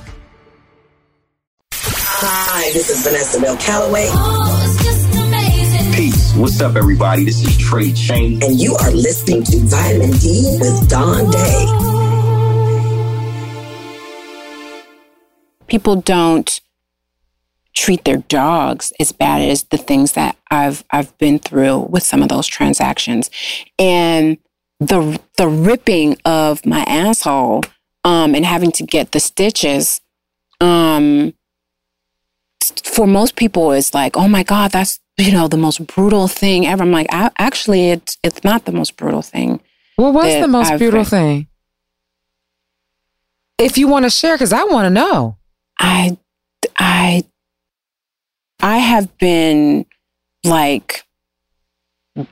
Hi, this is Vanessa Bell Calloway. Peace. What's up, everybody? This is Trey Chain. And you are listening to Vitamin D with Dawn Day. People don't treat their dogs as bad as the things that I've I've been through with some of those transactions. And the the ripping of my asshole um, and having to get the stitches um, for most people it's like, oh my God, that's you know the most brutal thing ever. I'm like, actually, it's it's not the most brutal thing. Well, what's the most I've brutal thing? If you want to share, because I want to know. I I I have been like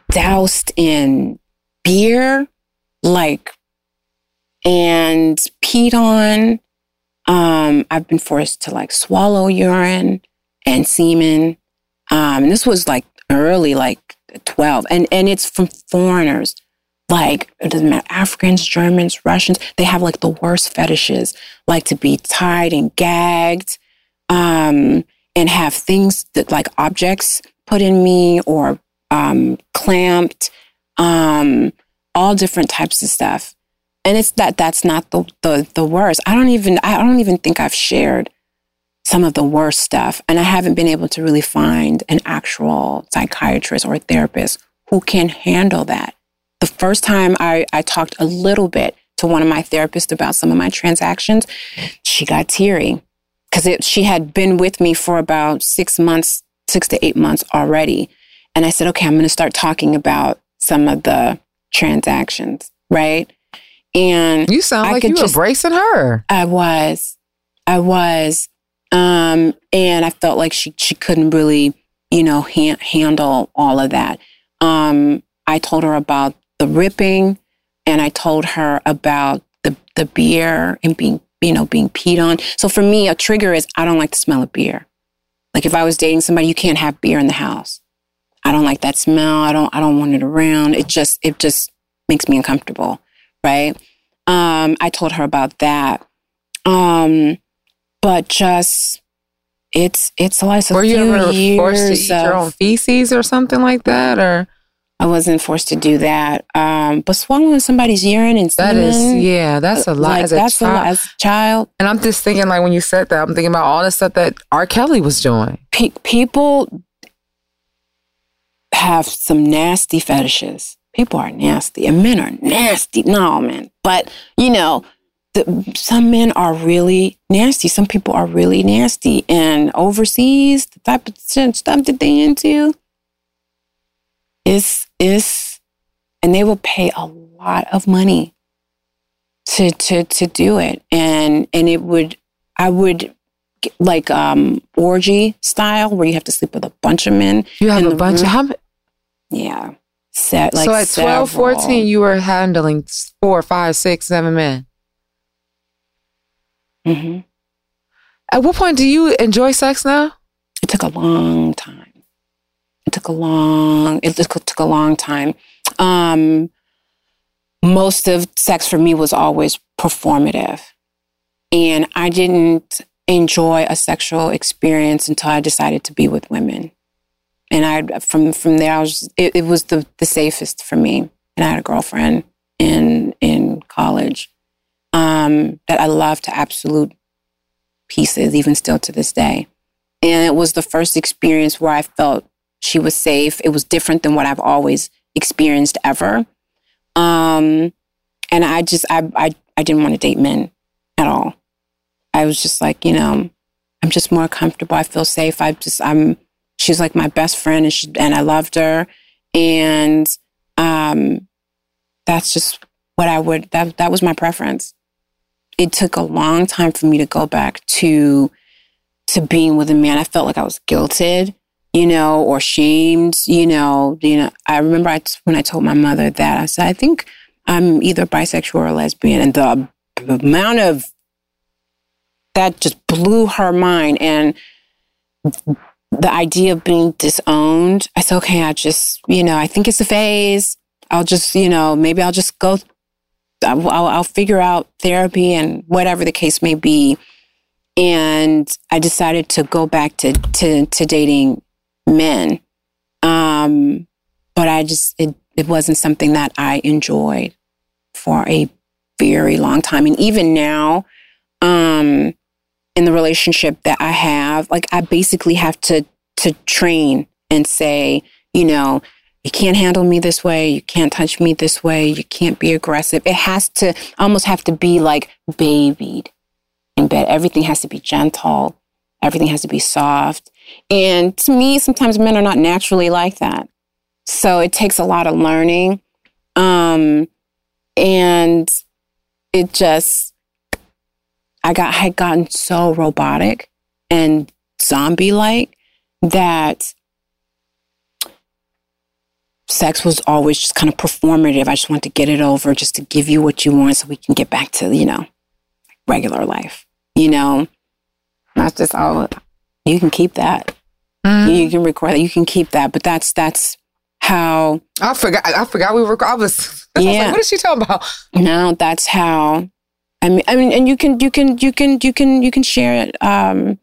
doused in beer, like and peed on um, I've been forced to like swallow urine and semen. Um, and this was like early, like 12. And, and it's from foreigners. Like, it doesn't matter, Africans, Germans, Russians, they have like the worst fetishes, like to be tied and gagged, um, and have things that like objects put in me or um, clamped, um, all different types of stuff and it's that that's not the, the the worst. I don't even i don't even think i've shared some of the worst stuff. And i haven't been able to really find an actual psychiatrist or therapist who can handle that. The first time i i talked a little bit to one of my therapists about some of my transactions she got teary. Because she had been with me for about six months six to eight months already. And i said okay i'm going to start talking about some of the transactions right and you sound I like you were bracing her. I was. I was. Um, and I felt like she she couldn't really, you know, ha- handle all of that. Um, I told her about the ripping and I told her about the the beer and being, you know, being peed on. So for me, a trigger is I don't like the smell of beer. Like if I was dating somebody, you can't have beer in the house. I don't like that smell. I don't I don't want it around. It just it just makes me uncomfortable right? Um, I told her about that. Um, but just it's it's like were you ever forced to eat your own feces or something like that, or I wasn't forced to do that. Um, but swallowing somebody's urine and that is yeah, that's a lot. Like, as a that's child. a lot as a child. And I'm just thinking, like when you said that, I'm thinking about all the stuff that R. Kelly was doing. Pe- people have some nasty fetishes people are nasty and men are nasty. No, man. But, you know, the, some men are really nasty. Some people are really nasty. And overseas, the type of stuff that they into is, is, and they will pay a lot of money to, to, to do it. And, and it would, I would, like um orgy style where you have to sleep with a bunch of men. You have a bunch room. of how yeah set like so at several. 12 14 you were handling four five six seven men? Mm-hmm. at what point do you enjoy sex now? It took a long time. It took a long it took a long time. Um most of sex for me was always performative. And i didn't enjoy a sexual experience until i decided to be with women and I from from there I was it, it, was the the safest for me. And I had a girlfriend in in college um, that I love to absolute pieces, even still to this day. And it was the first experience where I felt She was safe. It was different than what I've always experienced ever. Um, and I just, I, I, I didn't want to date men at all. I was just like, you know, I'm just more comfortable. I feel safe. I just, I'm, she's like my best friend and she, and I loved her. And, um, that's just what I would, that, that was my preference. It took a long time for me to go back to, to being with a man. I felt like I was guilted, you know, or shamed, you know, you know, I remember I, when I told my mother that I said, I think I'm either bisexual or lesbian. And the amount of that just blew her mind. And the idea of being disowned, I said, okay, I just, you know, I think it's a phase. I'll just, you know, maybe I'll just go, I'll, I'll figure out therapy and whatever the case may be. And I decided to go back to, to, to dating men. Um, but I just, it, it wasn't something that I enjoyed for a very long time. And even now, um, in the relationship that I have, like I basically have to to train and say, you know, you can't handle me this way, you can't touch me this way, you can't be aggressive. It has to almost have to be like babied in bed. Everything has to be gentle. Everything has to be soft. And to me, sometimes men are not naturally like that. So it takes a lot of learning. Um, and it just I got had gotten so robotic and zombie like that sex was always just kind of performative. I just want to get it over just to give you what you want so we can get back to, you know, regular life. You know, that's just all you can keep that. Mm-hmm. You can record that. You can keep that. But that's that's how I forgot I forgot we were I was, yeah. I was like, what is she talking about? No, that's how I mean, I mean, and you can, you can, you can, you can, you can share it um,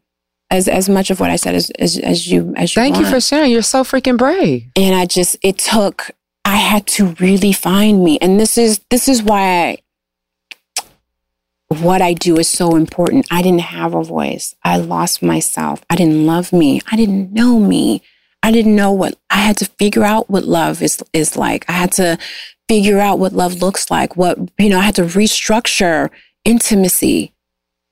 as as much of what I said as as, as you as you. Thank want. you for sharing. You're so freaking brave. And I just, it took. I had to really find me, and this is this is why I, what I do is so important. I didn't have a voice. I lost myself. I didn't love me. I didn't know me. I didn't know what I had to figure out what love is is like. I had to figure out what love looks like. What you know, I had to restructure intimacy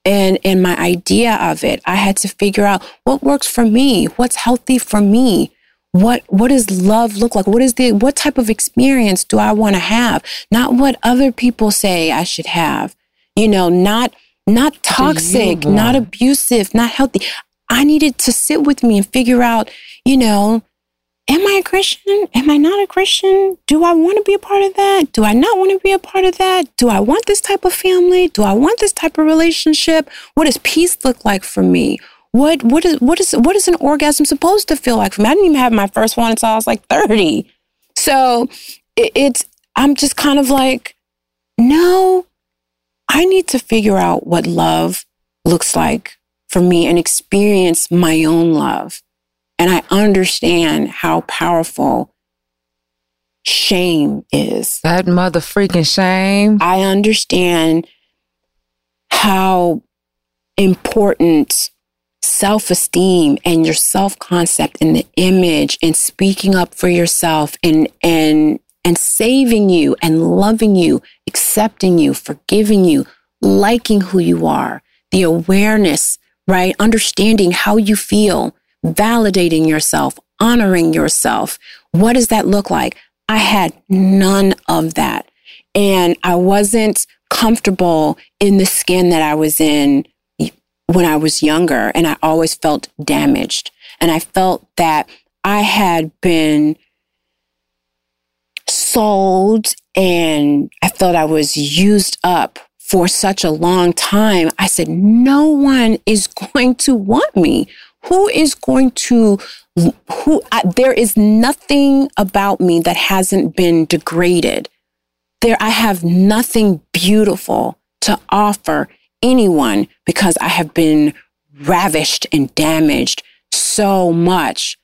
and and my idea of it. I had to figure out what works for me what's healthy for me what what does love look like? What is the what type of experience do i want to have? Not what other people say i should have you know not not toxic not abusive not healthy. I needed to sit with me and figure out you know am I a Christian? Am I not a Christian? Do I want to be a part of that? Do I not want to be a part of that? Do I want this type of family? Do I want this type of relationship? What does peace look like for me? What what is what is what is an orgasm supposed to feel like for me? I didn't even have my first one until I was like 30. So it, it's I'm just kind of like, no, I need to figure out what love looks like for me and experience my own love. And I understand how powerful shame is. That mother freaking shame. I understand how important self esteem and your self concept and the image and speaking up for yourself and, and, and saving you and loving you, accepting you, forgiving you, liking who you are, the awareness, right? Understanding how you feel validating yourself, honoring yourself. What does that look like? I had none of that. And I wasn't comfortable in the skin that I was in when I was younger. And I always felt damaged. And I felt that I had been sold and I felt I was used up for such a long time. I said, no one is going to want me who is going to who I, there is nothing about me that hasn't been degraded there i have nothing beautiful to offer anyone because i have been ravished and damaged so much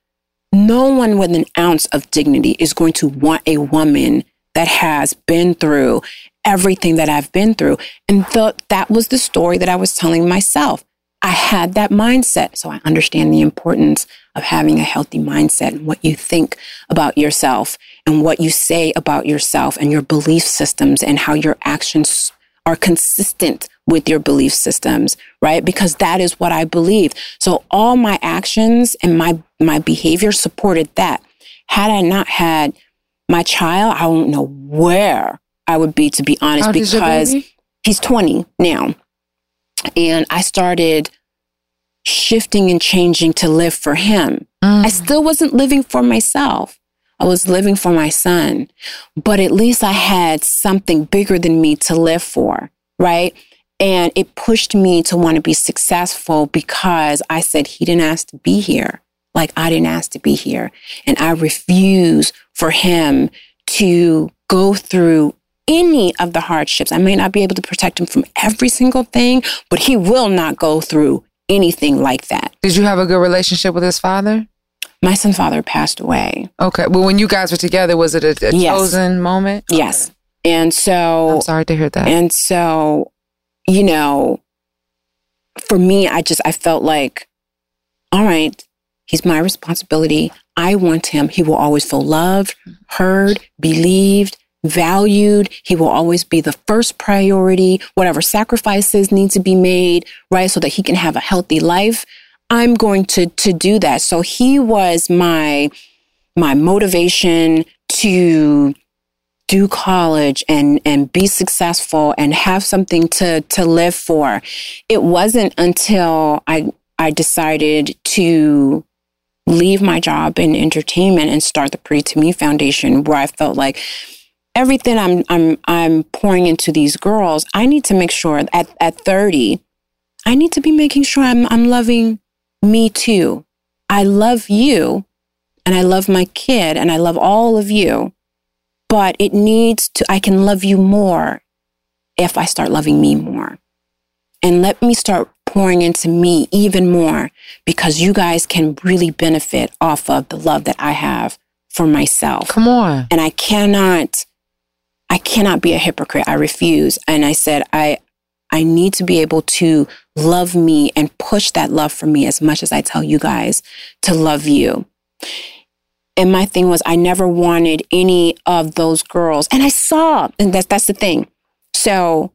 no one with an ounce of dignity is going to want a woman that has been through everything that I've been through. And the, that was the story that I was telling myself. I had that mindset. So I understand the importance of having a healthy mindset and what you think about yourself and what you say about yourself and your belief systems and how your actions are consistent with your belief systems, right? Because that is what I believe. So all my actions and my, my behavior supported that. Had I not had my child, I don't know where I would be, to be honest, oh, How old is your because he's 20 now. And I started shifting and changing to live for him. I mm. still wasn't living for myself. I was living for my son, but at least I had something bigger than me to live for, right? And it pushed me to want to be successful because I said he didn't ask to be here. Like I didn't ask to be here. And I refuse for him to go through any of the hardships. I may not be able to protect him from every single thing, but he will not go through anything like that. Did you have a good relationship with his father? My son's father passed away. Okay. Well, when you guys were together, was it a, a Yes. chosen moment? Yes. And so I'm sorry to hear that. And so, you know, for me, I just I felt like, all right, he's my responsibility. I want him. He will always feel loved, heard, believed, valued. He will always be the first priority. Whatever sacrifices need to be made, right, so that he can have a healthy life. I'm going to to do that. So he was my my motivation to do college and and be successful and have something to to live for. It wasn't until I I decided to leave my job in entertainment and start the Pretty to Me Foundation where I felt like everything I'm I'm I'm pouring into these girls, I need to make sure at at 30, I need to be making sure I'm I'm loving me too. I love you and I love my kid and I love all of you but it needs to, I can love you more if I start loving me more. And let me start pouring into me even more because you guys can really benefit off of the love that I have for myself. Come on. And I cannot, I cannot be a hypocrite. I refuse. And I said, I, I need to be able to love me and push that love for me as much as I tell you guys to love you. And my thing was, I never wanted any of those girls. And I saw, and that's, that's the thing. So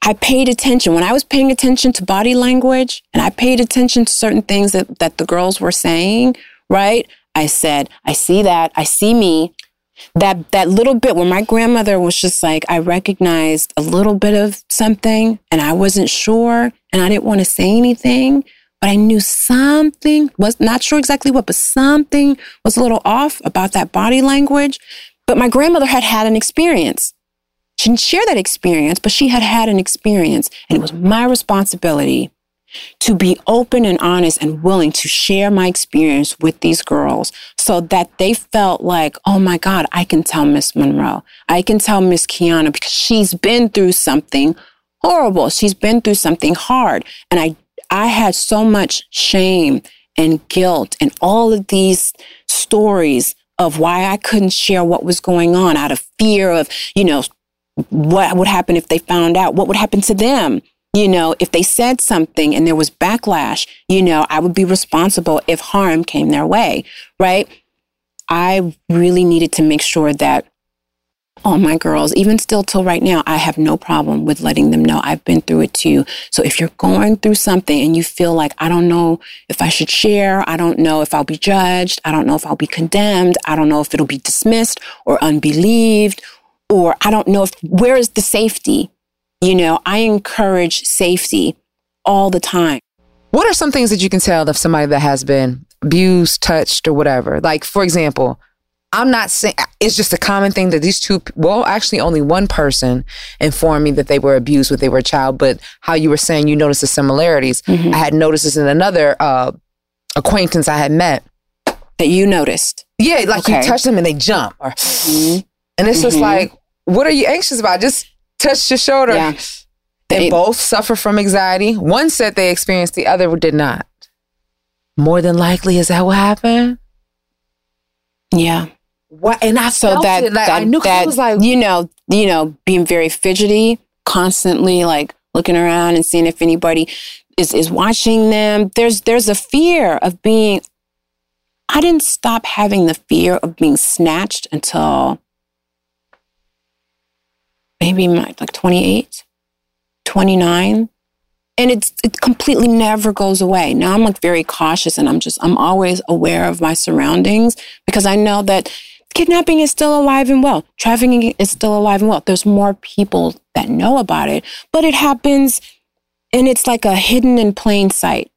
I paid attention. When I was paying attention to body language and I paid attention to certain things that, that the girls were saying, right? I said, I see that. I see me. That, that little bit where my grandmother was just like, I recognized a little bit of something and I wasn't sure and I didn't want to say anything but I knew something was not sure exactly what, but something was a little off about that body language. But my grandmother had had an experience. She didn't share that experience, but she had had an experience. And it was my responsibility to be open and honest and willing to share my experience with these girls so that they felt like, oh my God, I can tell Miss Monroe. I can tell Miss Kiana because she's been through something horrible. She's been through something hard. And I I had so much shame and guilt and all of these stories of why I couldn't share what was going on out of fear of, you know, what would happen if they found out? What would happen to them? You know, if they said something and there was backlash, you know, I would be responsible if harm came their way, right? I really needed to make sure that all my girls, even still till right now, I have no problem with letting them know I've been through it too. So if you're going through something and you feel like, I don't know if I should share, I don't know if I'll be judged, I don't know if I'll be condemned, I don't know if it'll be dismissed or unbelieved, or I don't know if, where is the safety? You know, I encourage safety all the time. What are some things that you can tell of somebody that has been abused, touched, or whatever? Like, for example, I'm not saying it's just a common thing that these two, well, actually, only one person informed me that they were abused when they were a child. But how you were saying you noticed the similarities, Mhm. I had noticed this in another uh, acquaintance I had met. That you noticed. Yeah, like Okay. you touch them and they jump, or, Mhm. and it's just Mhm. like, what are you anxious about? Just touch your shoulder. Yeah. They- both suffer from anxiety. One said they experienced, the other did not. More than likely, is that what happened? Yeah. What? And I so that, it. Like, that I knew that it was like, you know you know being very fidgety constantly like looking around and seeing if anybody is is watching them. There's there's a fear of being I didn't stop having the fear of being snatched until maybe like 28, 29. And it's it completely never goes away. Now I'm like very cautious and I'm just I'm always aware of my surroundings because I know that kidnapping is still alive and well. Trafficking is still alive and well. There's more people that know about it, but it happens and it's like a hidden in plain sight.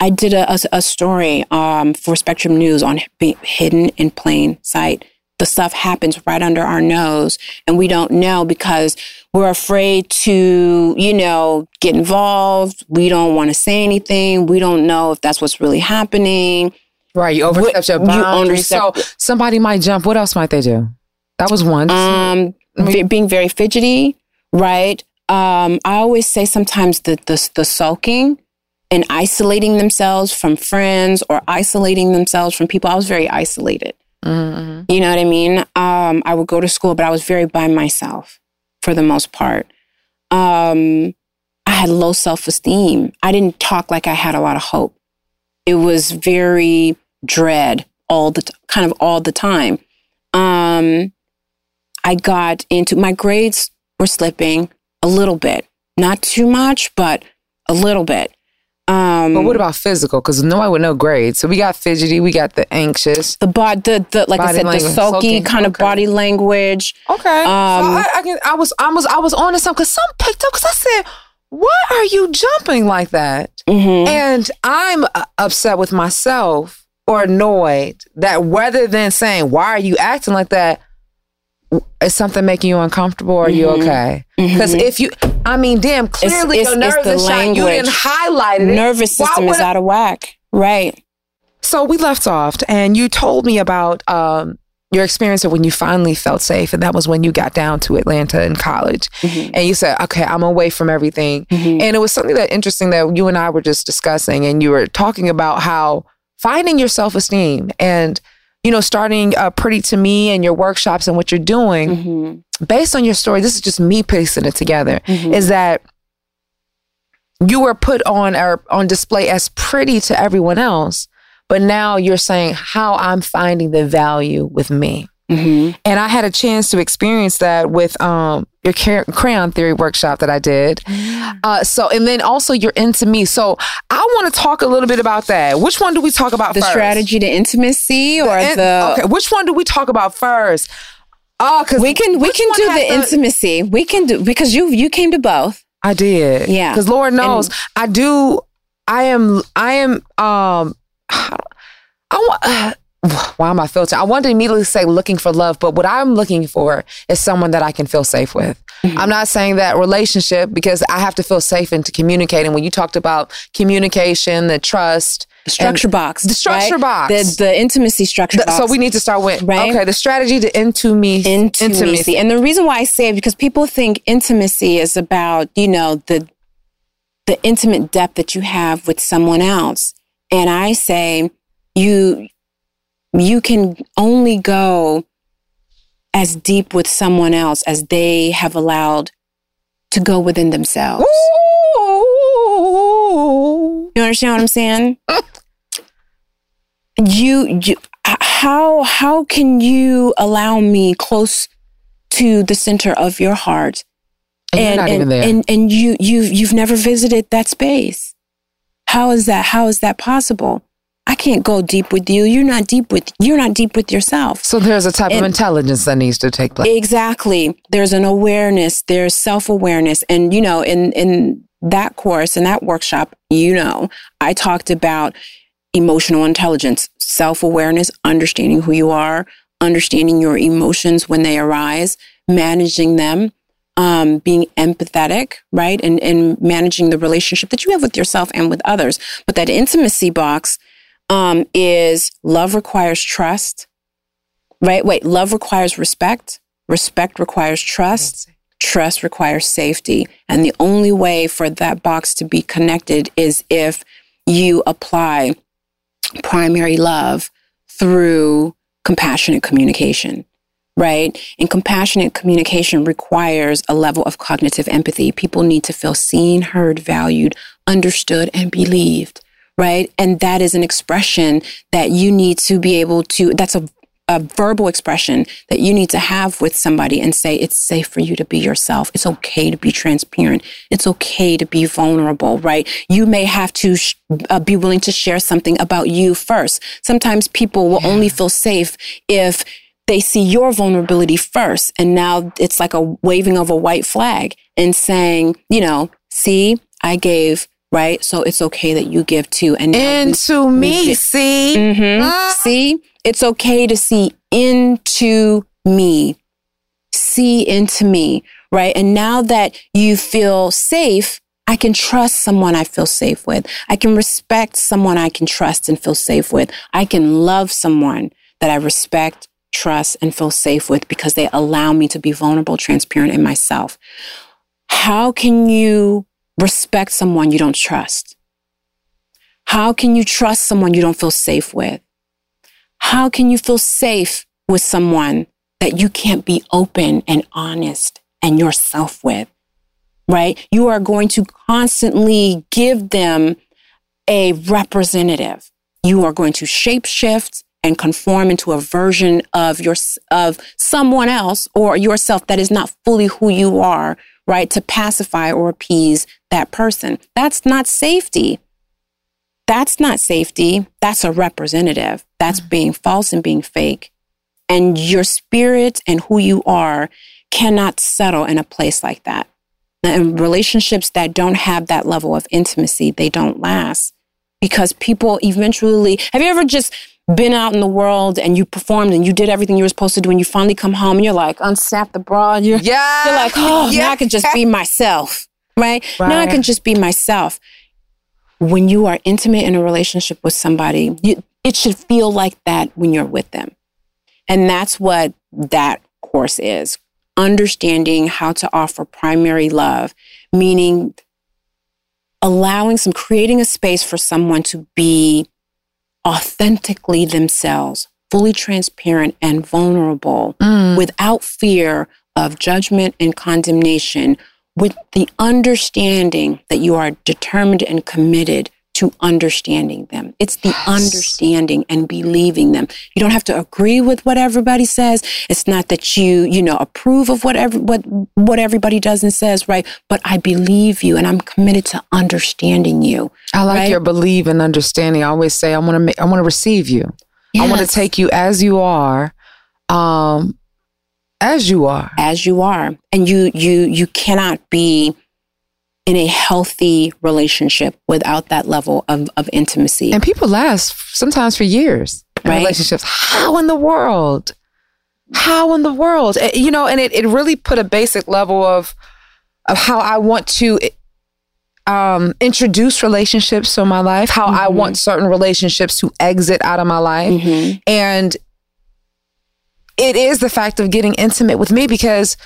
I did a, a, a story um, for Spectrum News on hidden in plain sight. The stuff happens right under our nose, and we don't know because we're afraid to, you know, get involved. We don't want to say anything. We don't know if that's what's really happening. Right, you overstep your boundaries. So somebody might jump. What else might they do? That was one. Um, being very fidgety, right? Um, I always say sometimes the, the the sulking and isolating themselves from friends or isolating themselves from people. I was very isolated. Mm-hmm. You know what I mean? Um, I would go to school, but I was very by myself for the most part. Um, I had low self esteem. I didn't talk like I had a lot of hope. It was very dread all the t- kind of all the time. Um, I got into my grades were slipping a little bit, not too much, but a little bit. Um, but what about physical? Because nobody would know grades. So we got fidgety, we got the anxious, the bod, the, the like body I said, language. the sulky kind okay. of body language. Okay, um, so I, I, can, I was, I was, I was on to something because some picked up because I said, "Why are you jumping like that?" Mm-hmm. And I'm uh, upset with myself or annoyed that rather than saying, "Why are you acting like that?" is something making you uncomfortable? Are mm-hmm. you okay? Because mm-hmm. if you, I mean, damn, clearly it's, it's, your nerves are shot. You didn't highlight it. Nervous system is out of whack. Right. So we left off, and you told me about um, your experience of when you finally felt safe, and that was when you got down to Atlanta in college, mm-hmm. and you said, "Okay, I'm away from everything." Mm-hmm. And it was something that interesting that you and I were just discussing, and you were talking about how finding your self esteem and you know, starting uh, Pretty to Me and your workshops and what you're doing, mm-hmm. based on your story, this is just me piecing it together, mm-hmm. is that you were put on or on display as pretty to everyone else, but now you're saying how I'm finding the value with me. Mm-hmm. And I had a chance to experience that with um, your crayon theory workshop that I did. Mm. Uh, so, and then also your into me. So, I want to talk a little bit about that. Which one do we talk about the first? strategy to intimacy or the, the, Okay, which one do we talk about first? Oh, because we can we can do the, the intimacy. We can do because you you came to both. I did. Yeah. Because Lord knows and, I do. I am. I am. Um. I want. Uh, why am I filtering? I wanted to immediately say looking for love, but what I'm looking for is someone that I can feel safe with. Mm-hmm. I'm not saying that relationship because I have to feel safe into communicating. When you talked about communication, the trust, the structure box, the structure right? box, the, the intimacy structure the, box. So we need to start with right? okay, the strategy to intimacy, intimacy. intimacy. And the reason why I say it because people think intimacy is about you know the the intimate depth that you have with someone else, and I say you you can only go as deep with someone else as they have allowed to go within themselves. Ooh. You understand what I'm saying? you, you, how, how can you allow me close to the center of your heart? And, and, and, and, and you, you, you've never visited that space. How is that? How is that possible? I can't go deep with you. You're not deep with you're not deep with yourself. So there's a type and of intelligence that needs to take place. Exactly. There's an awareness, there's self-awareness. And you know, in in that course, in that workshop, you know, I talked about emotional intelligence, self-awareness, understanding who you are, understanding your emotions when they arise, managing them, um, being empathetic, right? And, and managing the relationship that you have with yourself and with others. But that intimacy box um, is love requires trust, right? Wait, love requires respect. Respect requires trust. Trust requires safety. And the only way for that box to be connected is if you apply primary love through compassionate communication, right? And compassionate communication requires a level of cognitive empathy. People need to feel seen, heard, valued, understood, and believed, right? And that is an expression that you need to be able to, that's a a verbal expression that you need to have with somebody and say it's safe for you to be yourself. It's okay to be transparent. It's okay to be vulnerable, right? You may have to sh- uh, be willing to share something about you first. Sometimes people will yeah. only feel safe if they see your vulnerability first. And now it's like a waving of a white flag and saying, you know, see, I gave right? So it's okay that you give too. And into we, me, we see, mm-hmm. ah. see, it's okay to see into me, see into me, right? And now that you feel safe, I can trust someone I feel safe with. I can respect someone I can trust and feel safe with. I can love someone that I respect, trust, and feel safe with because they allow me to be vulnerable, transparent in myself. How can you respect someone you don't trust? How can you trust someone you don't feel safe with? How can you feel safe with someone that you can't be open and honest and yourself with? Right? You are going to constantly give them a representative. You are going to shape shift and conform into a version of your of someone else or yourself that is not fully who you are, right? To pacify or appease that person. That's not safety. That's not safety. That's a representative. That's mm-hmm. being false and being fake. And your spirit and who you are cannot settle in a place like that. And relationships that don't have that level of intimacy, they don't last because people eventually, have you ever just been out in the world and you performed and you did everything you were supposed to do and you finally come home and you're like, unsnap the bra. You're, yeah. you're like, oh, yeah. now I can just be myself, right? right? Now I can just be myself when you are intimate in a relationship with somebody, you, it should feel like that when you're with them. And that's what that course is understanding how to offer primary love, meaning allowing some, creating a space for someone to be authentically themselves, fully transparent and vulnerable mm. without fear of judgment and condemnation with the understanding that you are determined and committed to understanding them. It's the yes. understanding and believing them. You don't have to agree with what everybody says. It's not that you, you know, approve of whatever what what everybody does and says, right? But I believe you and I'm committed to understanding you. I like right? your believe and understanding. I always say I want to make, I want to receive you. Yes. I want to take you as you are. Um as you are. As you are. And you you you cannot be in a healthy relationship without that level of, of intimacy. And people last sometimes for years in right? relationships. How in the world? How in the world? Eh, you know, and it, it really put a basic level of of how I want to um, introduce relationships to my life, how mm-hmm. I want certain relationships to exit out of my life. Mm-hmm. And it is the fact of getting intimate with me because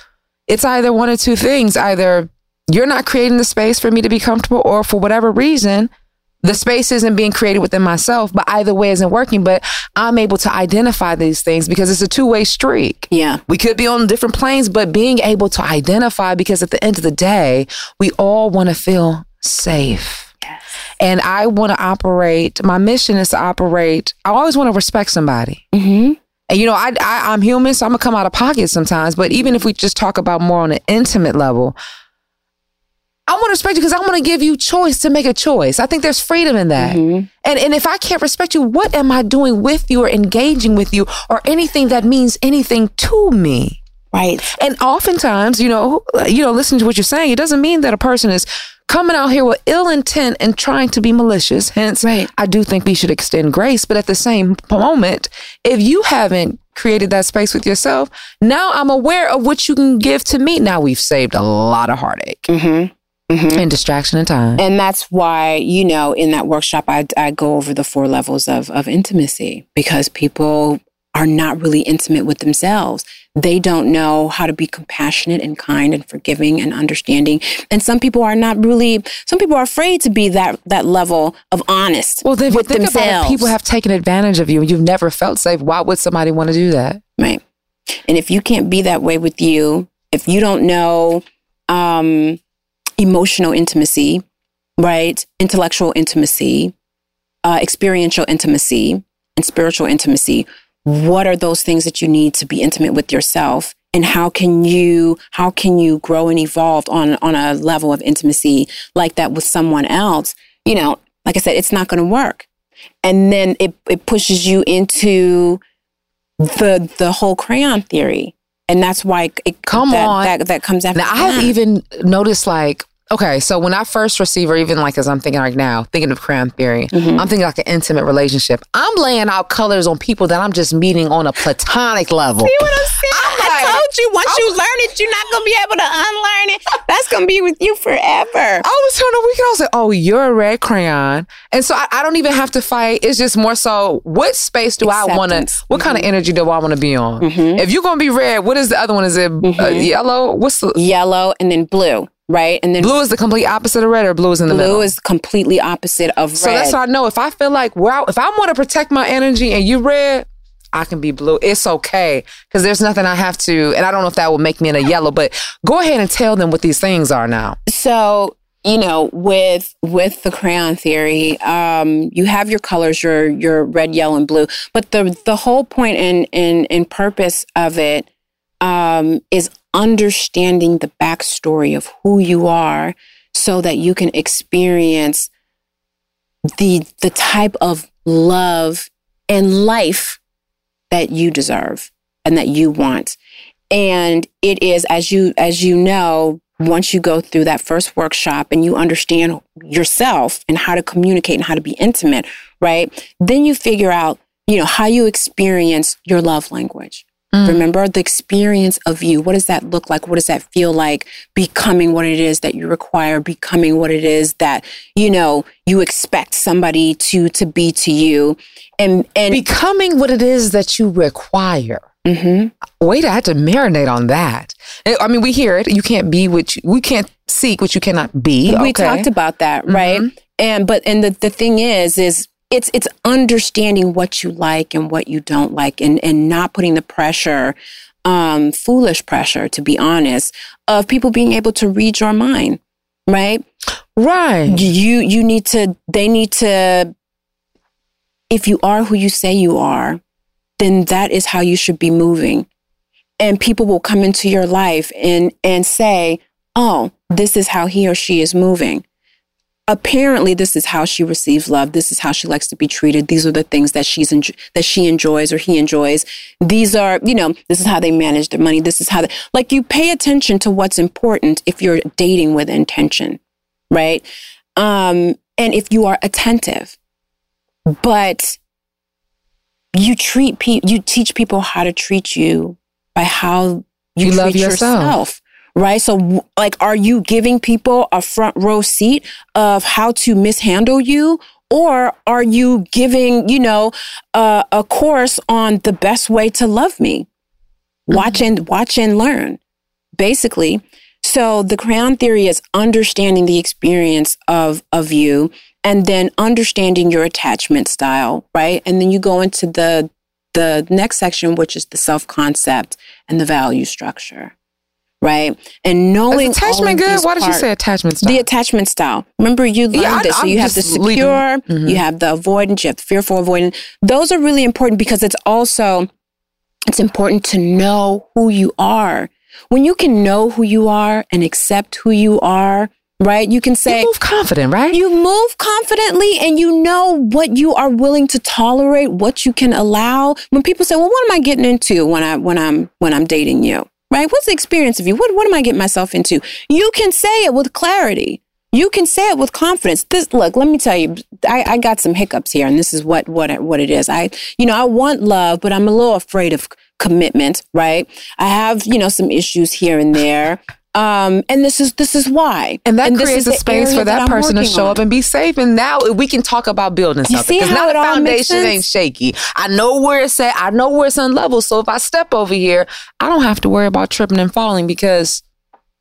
it's either one or two things. Either you're not creating the space for me to be comfortable, or for whatever reason, the space isn't being created within myself, but either way isn't working. But I'm able to identify these things because it's a two way street. Yeah. We could be on different planes, but being able to identify because at the end of the day, we all want to feel safe. Yes. And I want to operate, my mission is to operate, I always want to respect somebody. Mm-hmm. And you know, I, I I'm human, so I'm gonna come out of pocket sometimes. But even if we just talk about more on an intimate level, I want to respect you because I want to give you choice to make a choice. I think there's freedom in that. Mm-hmm. And and if I can't respect you, what am I doing with you or engaging with you or anything that means anything to me? Right. And oftentimes, you know, you know, listening to what you're saying, it doesn't mean that a person is coming out here with ill intent and trying to be malicious. Hence, right. I do think we should extend grace. But at the same moment, if you haven't created that space with yourself, now I'm aware of what you can give to me. Now we've saved a lot of heartache. Mm-hmm. Mm-hmm. and distraction and time. And that's why, you know, in that workshop, I, I go over the four levels of, of intimacy because people are not really intimate with themselves. They don't know how to be compassionate and kind and forgiving and understanding. And some people are not really, some people are afraid to be that, that level of honest well, with themselves. people have taken advantage of you and you've never felt safe. Why would somebody want to do that? Right. And if you can't be that way with you, if you don't know um, emotional intimacy, right? Intellectual intimacy, uh, experiential intimacy, and spiritual intimacy, what are those things that you need to be intimate with yourself? And how can you how can you grow and evolve on on a level of intimacy like that with someone else? You know, like I said, it's not going to work. And then it it pushes you into the the whole crayon theory and that's why it come that, on. that, that comes after now i have even noticed like okay so when i first receive or even like as i'm thinking right now thinking of crayon theory Mm-hmm. i'm thinking like an intimate relationship i'm laying out colors on people that i'm just meeting on a platonic level See what I'm saying? I told you once you learn it, you're not gonna be able to unlearn it. That's gonna be with you forever. I was telling a week ago, I was like, oh, you're a red crayon. And so I, I don't even have to fight. It's just more so, what space do I want to, Acceptance. what kind of energy do I want to be on? Mm-hmm. If you're going to be red, what is the other one? Is it uh, yellow? What's the, Yellow and then blue, right? And then blue is the complete opposite of red or blue is in the blue middle? Blue is completely opposite of red. so that's how I know. If I feel like, I, if I want to protect my energy and you red, I can be blue. It's okay because there's nothing I have to, and I don't know if that will make me in a yellow, but go ahead and tell them what these things are now. so you know with with the crayon theory um you have your colors your your red yellow and blue but the the whole point and and and purpose of it um is understanding the backstory of who you are so that you can experience the the type of love and life that you deserve and that you want. And it is as you as you know once you go through that first workshop and you understand yourself and how to communicate and how to be intimate right then you figure out you know how you experience your love language remember the experience of you what does that look like what does that feel like becoming what it is that you require becoming what it is that you know you expect somebody to to be to you and and Becoming what it is that you require. Mm-hmm. Wait, I had to marinate on that. I mean, we hear it. You can't be what you, we can't seek what you cannot be. We Okay. talked about that, right? And but and the, the thing is, is it's it's understanding what you like and what you don't like and and not putting the pressure, um, foolish pressure, to be honest, of people being able to read your mind, right? right. You you need to they need to if you are who you say you are, then that is how you should be moving. And people will come into your life and and say, "Oh, this is how he or she is moving." Apparently, this is how she receives love. This is how she likes to be treated. These are the things that she's enjo- that she enjoys or he enjoys. These are, you know, this is how they manage their money. This is how they like you pay attention to what's important if you're dating with intention, right? Um, and if you are attentive, but you treat people, you teach people how to treat you by how you, You treat love yourself. yourself. Right. So, like, are you giving people a front row seat of how to mishandle you? Or are you giving, you know, uh, a course on the best way to love me? Watch and watch and learn, basically. So the crayon theory is understanding the experience of of you and then understanding your attachment style, right? And then you go into the the next section which is the self-concept and the value structure. Right? And knowing Is attachment good? Why did you say attachment style? the attachment style. Remember, you learned Yeah, I- this. So I'm you have the secure, Mhm. you have the avoidant, you have the fearful avoidant. Those are really important because it's also it's important to know who you are. When you can know who you are and accept who you are, right? You can say you move confident, right? you move confidently and you know what you are willing to tolerate, what you can allow. When people say, "Well, what am I getting into when I when I'm when I'm dating you?" Right? What's the experience of you? What what am I getting myself into? You can say it with clarity. You can say it with confidence. This look, let me tell you, I, I got some hiccups here, and this is what what what it is. I you know I want love, but I'm a little afraid of commitment. Right? I have you know some issues here and there. Um, and this is this is why, and that this creates is a space for that, I'm person to show on. up and be safe. And now we can talk about building You something. see Because how now it the foundation ain't shaky. I know where it's at. I know where it's unlevel. So if I step over here, I don't have to worry about tripping and falling because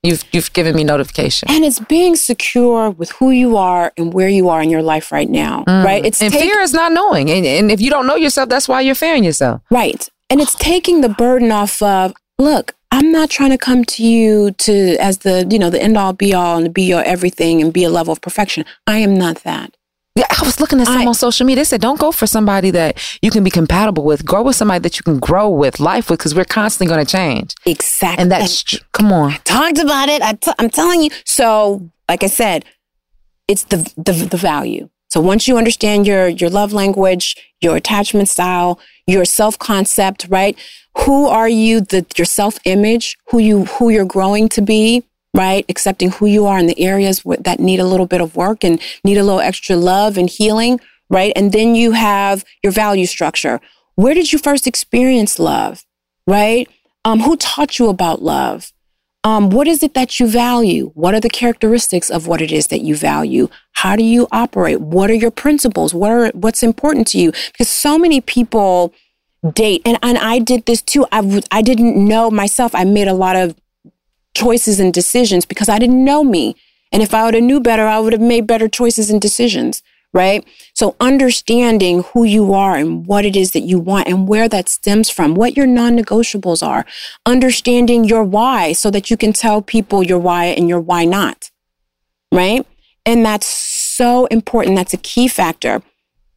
you've you've given me notification. And it's being secure with who you are and where you are in your life right now, right? It's And take- fear is not knowing. And, and if you don't know yourself, that's why you're fearing yourself. right. And it's taking the burden off of, look, I'm not trying to come to you to as the, you know, the end all be all and be your everything and be a level of perfection. I am not that. Yeah, I was looking at some I- on social media. They said, don't go for somebody that you can be compatible with. Go with somebody that you can grow with, life with, because we're constantly going to change. Exactly. And that's, come on. talked about it. I t- I'm telling you. So, like I said, it's the, the the value. So once you understand your your love language, your attachment style, your self concept, right? Who are you? The your self image, who you who you're growing to be, right? Accepting who you are in the areas that need a little bit of work and need a little extra love and healing, right? And then you have your value structure. Where did you first experience love, right? Um, who taught you about love? Um, what is it that you value? What are the characteristics of what it is that you value? How do you operate? What are your principles? What are what's important to you? Because so many people date, and, and I did this too. I w- I didn't know myself. I made a lot of choices and decisions because I didn't know me. And if I would have knew better, I would have made better choices and decisions, right? So understanding who you are and what it is that you want and where that stems from, what your non-negotiables are, understanding your why so that you can tell people your why and your why not, right? And that's so important. That's a key factor.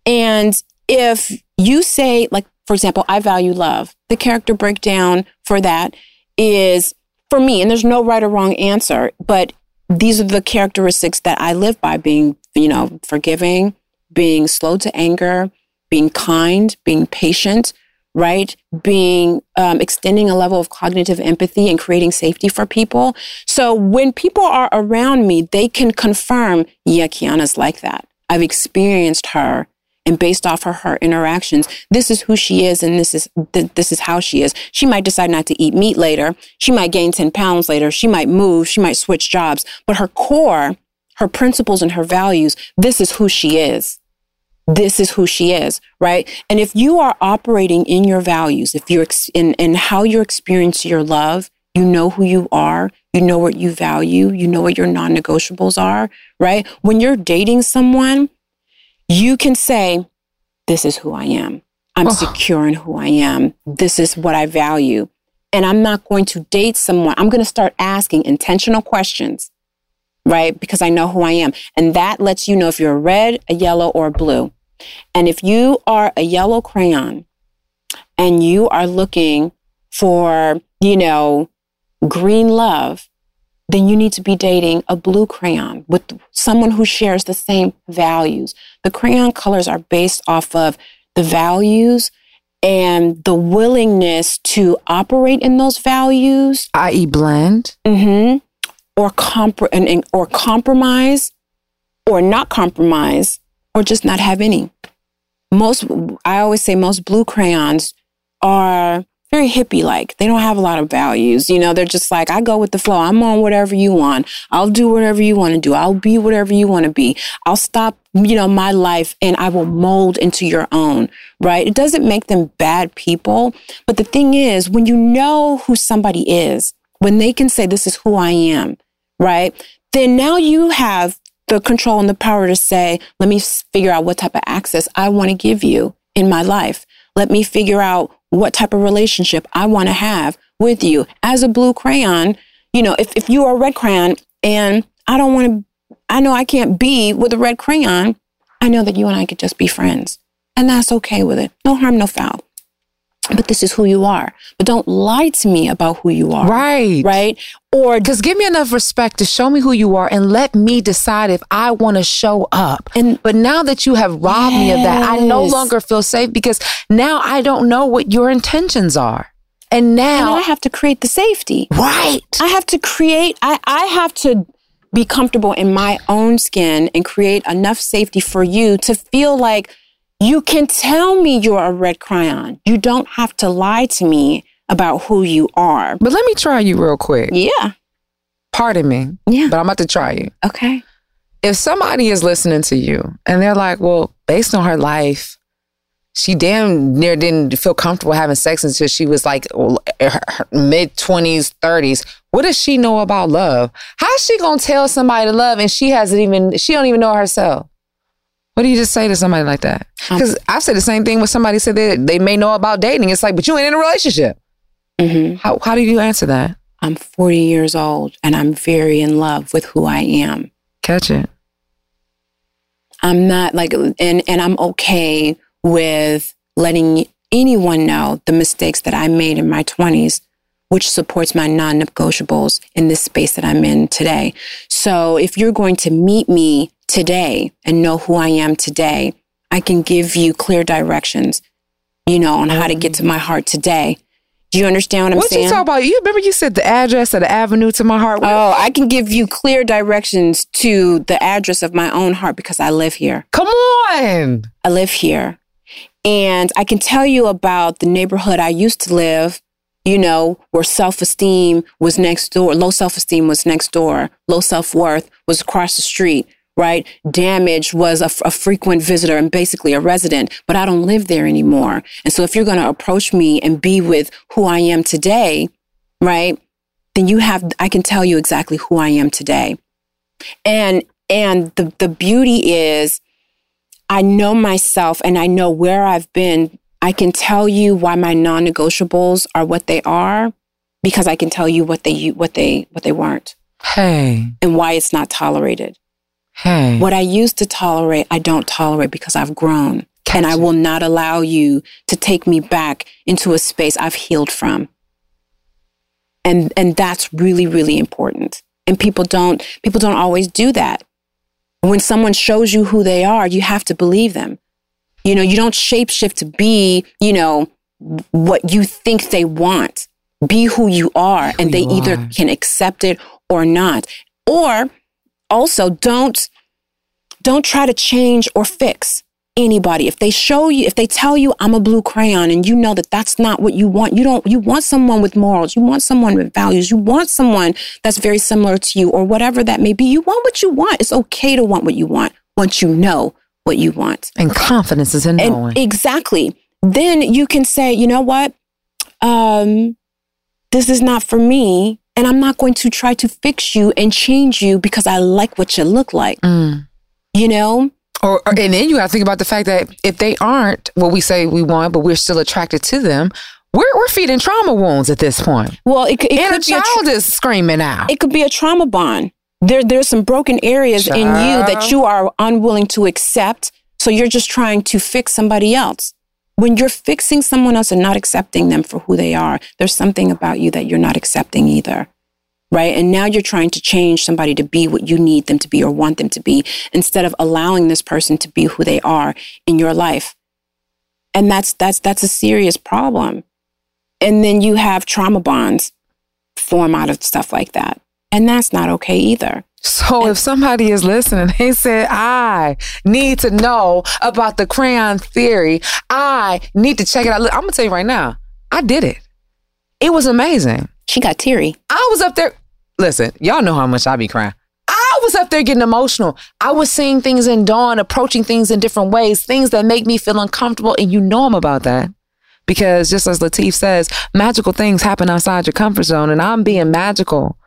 And if you say, like, for example, I value love, the character breakdown for that is for me, and there's no right or wrong answer, but these are the characteristics that I live by being, you know, forgiving, being slow to anger, being kind, being patient, right? Being, um, extending a level of cognitive empathy and creating safety for people. So when people are around me, they can confirm, yeah, Kiana's like that. I've experienced her and based off of her interactions, this is who she is and this is th- this is how she is. She might decide not to eat meat later. She might gain 10 pounds later. She might move. She might switch jobs. But her core, her principles and her values, this is who she is. This is who she is, right? And if you are operating in your values, if you're ex- in, in how you experience your love, you know who you are, you know what you value, you know what your non negotiables are, right? When you're dating someone, you can say, This is who I am. I'm secure in who I am. This is what I value. And I'm not going to date someone. I'm going to start asking intentional questions, right? Because I know who I am. And that lets you know if you're a red, a yellow, or a blue. And if you are a yellow crayon and you are looking for, you know, green love, then you need to be dating a blue crayon with someone who shares the same values. The crayon colors are based off of the values and the willingness to operate in those values, i.e., blend, hmm or compr- and, and- or compromise, or not compromise, or just not have any. Most, I always say, most blue crayons are very hippie like. They don't have a lot of values. You know, they're just like, I go with the flow. I'm on whatever you want. I'll do whatever you want to do. I'll be whatever you want to be. I'll stop, you know, my life and I will mold into your own, right? It doesn't make them bad people. But the thing is, when you know who somebody is, when they can say, this is who I am, right? Then now you have the control and the power to say, let me figure out what type of access I want to give you in my life. Let me figure out what type of relationship I want to have with you. As a blue crayon, you know, if, if you are a red crayon and I don't want to, I know I can't be with a red crayon, I know that you and I could just be friends. And that's okay with it. No harm, no foul. But this is who you are. But don't lie to me about who you are. Right. Right. Or Because give me enough respect to show me who you are and let me decide if I want to show up. And- but now that you have robbed me of that, I no longer feel safe because now I don't know what your intentions are. And and now, I have to create the safety. right. I have to create, I, I have to be comfortable in my own skin and create enough safety for you to feel like you can tell me you're a red crayon. You don't have to lie to me about who you are. But let me try you real quick. Yeah. Pardon me, Yeah. but I'm about to try you. Okay. if somebody is listening to you and they're like, well, based on her life, she damn near didn't feel comfortable having sex until she was like mid 20s, 30s. What does she know about love? How's she gonna tell somebody to love and she hasn't even she don't even know herself? What do you just say to somebody like that? Because I've said the same thing when somebody said that they may know about dating. It's like, but you ain't in a relationship. Mm-hmm. How how do you answer that? I'm 40 years old and I'm very in love with who I am. Catch it. I'm not like, and, and I'm okay with letting anyone know the mistakes that I made in my 20s, which supports my non negotiables in this space that I'm in today. So if you're going to meet me today and know who I am today, I can give you clear directions, you know, on how to get to my heart today. Do you understand what I'm what saying? you talk about? You remember you said the address of the avenue to my heart? Oh, I can give you clear directions to the address of my own heart because I live here. Come on. I live here. And I can tell you about the neighborhood I used to live, you know, where self esteem was next door, low self esteem was next door, low self worth was across the street, right? Damage was a, a, frequent visitor and basically a resident, but I don't live there anymore. And so if you're going to approach me and be with who I am today, right? Then you have, I can tell you exactly who I am today. And, and the, the beauty is I know myself and I know where I've been. I can tell you why my non-negotiables are what they are because I can tell you what they, what they, what they weren't. Hey. And why it's not tolerated. Hey. What I used to tolerate, I don't tolerate because I've grown. And I will not allow you to take me back into a space I've healed from. And and that's really really important. And people don't people don't always do that. When someone shows you who they are, you have to believe them. You know, you don't shapeshift to be, you know, what you think they want. Be who you are and they either are. can accept it or not. Or also don't don't try to change or fix anybody. If they show you if they tell you i'm a blue crayon and you know that that's not what you want you don't you want someone with morals you want someone with values you want someone that's very similar to you or whatever that may be you want what you want. It's okay to want what you want once you know what you want. And confidence is in and knowing. exactly. Then you can say you know what? Um this is not for me and i'm not going to try to fix you and change you because i like what you look like Mm. you know Or, or and then you got to think about the fact that if they aren't what we say we want, but we're still attracted to them, we're we're feeding trauma wounds at this point. well it, could- it and a be a child tra- is screaming out. it could be a trauma bond there there's some broken areas in you that you are unwilling to accept so you're just trying to fix somebody else when you're fixing someone else and not accepting them for who they are there's something about you that you're not accepting either right? And now you're trying to change somebody to be what you need them to be or want them to be instead of allowing this person to be who they are in your life. And that's that's that's a serious problem. And then you have trauma bonds form out of stuff like that. And that's not okay either So if somebody is listening, they said, I need to know about the crayon theory. I need to check it out. Look, I'm gonna tell you right now, I did it. It was amazing. she got teary I was up there. Listen, y'all know how much I be crying. I was up there getting emotional. I was seeing things in dawn, approaching things in different ways, things that make me feel uncomfortable. And you know I'm about that. Because just as Latif says, magical things happen outside your comfort zone, and I'm being magical.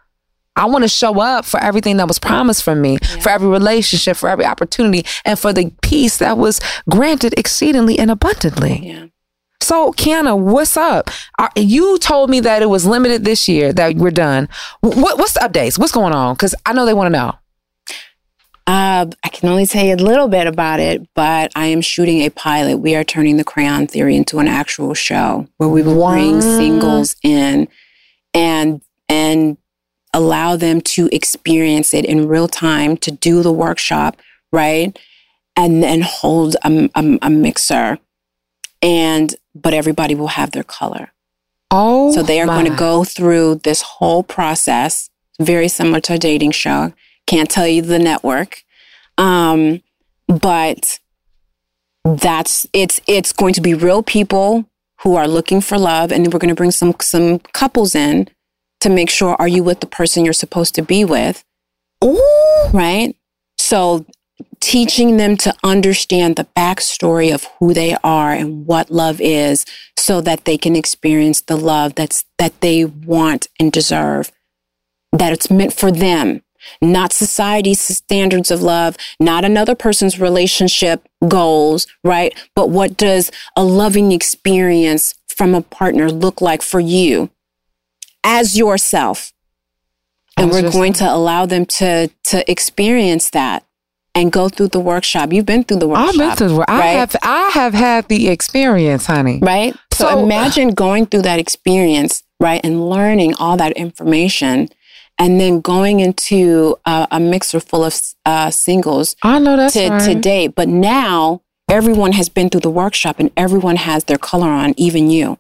I want to show up for everything that was promised from me, for every relationship, for every opportunity, and for the peace that was granted exceedingly and abundantly. yeah So, Kiana, what's up? Are, you told me that it was limited this year, that we're done. What, what's the updates? What's going on? Because I know they want to know. Uh, I can only tell you a little bit about it, but I am shooting a pilot. We are turning the crayon theory into an actual show where we will bring singles in and and allow them to experience it in real time to do the workshop, right? And then hold a, a, a mixer. And but everybody will have their color. Oh, So they are going to go through this whole process, very similar to a dating show. Can't tell you the network, um, but that's it's it's going to be real people who are looking for love, and we're going to bring some some couples in to make sure are you with the person you're supposed to be with, Ooh. right? So teaching them to understand the backstory of who they are and what love is so that they can experience the love that's that they want and deserve that it's meant for them not society's standards of love, not another person's relationship goals, right? But what does a loving experience from a partner look like for you as yourself? And we're going to allow them to to experience that and go through the workshop. You've been through the workshop. I've been through the work. I have I have had the experience, honey. Right? So, So- imagine going through that experience, right? And learning all that information and then going into a, a mixer full of uh, singles I know that's to, right. to date. But now everyone has been through the workshop and everyone has their color on, even you.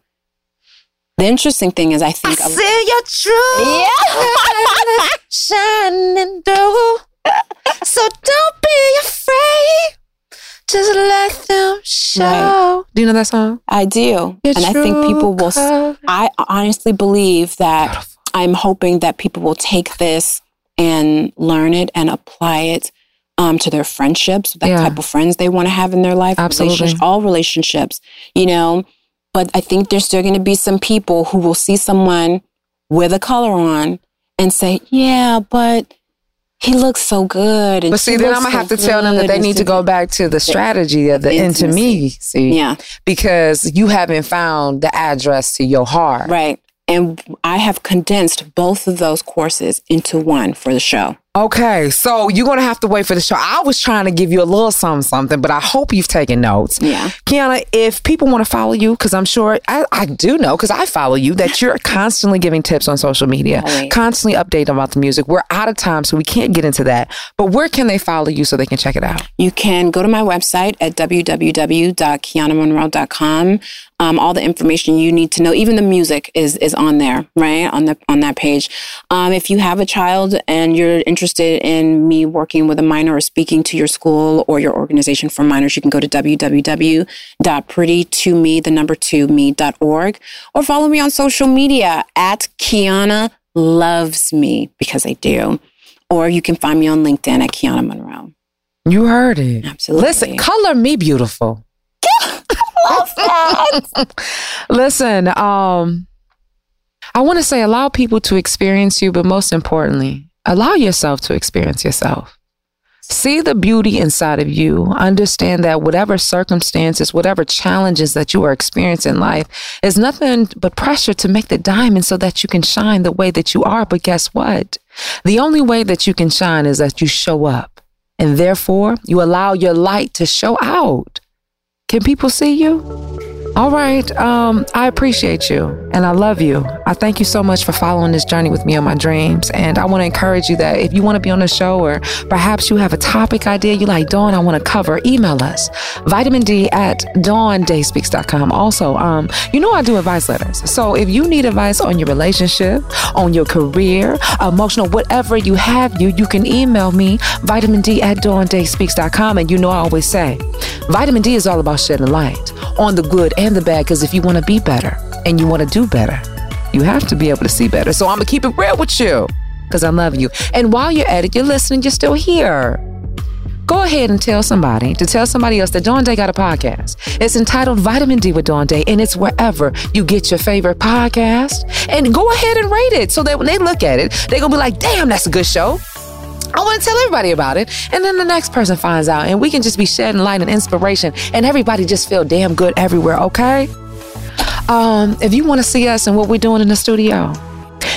The interesting thing is, I think. a- See your truth. Yeah. Shining through. So don't be afraid. Just let them show. Do you know that song? I do. Your and I think people will, s- true I honestly believe that I'm hoping that people will take this and learn it and apply it um, to their friendships, that Yeah. type of friends they want to have in their life, Absolutely. relationship- all relationships, you know. But I think there's still going to be some people who will see someone with a color on and say, yeah, but he looks so good. And But see, then I'm gonna so have to tell them that they need to go back to the strategy of the intimacy. See, Yeah. Because you haven't found the address to your heart. Right. And I have condensed both of those courses into one for the show. Okay, so you're gonna have to wait for the show. I was trying to give you a little something, something, but I hope you've taken notes. Yeah. Kiana, if people want to follow you, because I'm sure I, I do know, because I follow you, that you're constantly giving tips on social media, Always. constantly updating about the music. We're out of time, so we can't get into that. But where can they follow you so they can check it out? You can go to my website at www.kianamonroe.com. Um, all the information you need to know, even the music is is on there, right on the on that page. Um, if you have a child and you're interested in me working with a minor or speaking to your school or your organization for minors, you can go to www.pretty2me, the number two me.org, or follow me on social media at Kiana Loves Me because I do. Or you can find me on LinkedIn at Kiana Monroe. You heard it. Absolutely. Listen, color me beautiful. Listen, um, I want to say allow people to experience you, but most importantly, allow yourself to experience yourself. See the beauty inside of you. Understand that whatever circumstances, whatever challenges that you are experiencing in life is nothing but pressure to make the diamond so that you can shine the way that you are. But guess what? The only way that you can shine is that you show up and therefore you allow your light to show out. Can people see you? All right. Um, I appreciate you and I love you. I thank you so much for following this journey with me on my dreams. And I want to encourage you that if you want to be on the show or perhaps you have a topic idea you like, Dawn, I want to cover, email us. Vitamin D at dawndayspeaks.com. Also, um, you know I do advice letters. So if you need advice on your relationship, on your career, emotional, whatever you have you, you can email me, vitamin D at dawndayspeaks.com. And you know I always say, vitamin D is all about shedding light on the good and the bad. Because if you want to be better and you want to do better, you have to be able to see better. So I'm going to keep it real with you because I love you. And while you're at it, you're listening, you're still here. Go ahead and tell somebody to tell somebody else that Dawn Day got a podcast. It's entitled Vitamin D with Dawn Day, and it's wherever you get your favorite podcast. And go ahead and rate it so that when they look at it, they're gonna be like, damn, that's a good show. I want to tell everybody about it. And then the next person finds out, and we can just be shedding light and inspiration, and everybody just feel damn good everywhere, okay? Um, if you want to see us and what we're doing in the studio,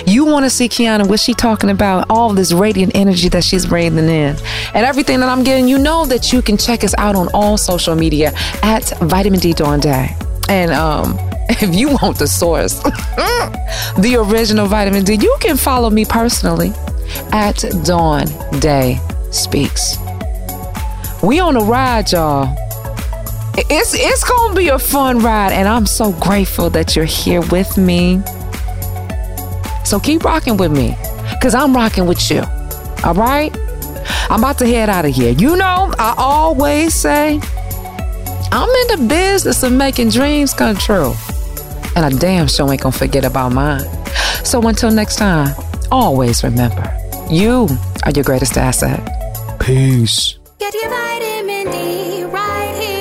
you want to see Kiana, what she talking about, all this radiant energy that she's breathing in, and everything that I'm getting, you know that you can check us out on all social media at Vitamin D Dawn Day. And um, if you want the source, the original vitamin D, you can follow me personally at Dawn Day Speaks. We on a ride, y'all. It's it's gonna be a fun ride, and I'm so grateful that you're here with me. So keep rocking with me, cause I'm rocking with you. All right? I'm about to head out of here. You know, I always say I'm in the business of making dreams come true. And I damn sure ain't gonna forget about mine. So until next time, always remember, you are your greatest asset. Peace. Get your vitamin D right here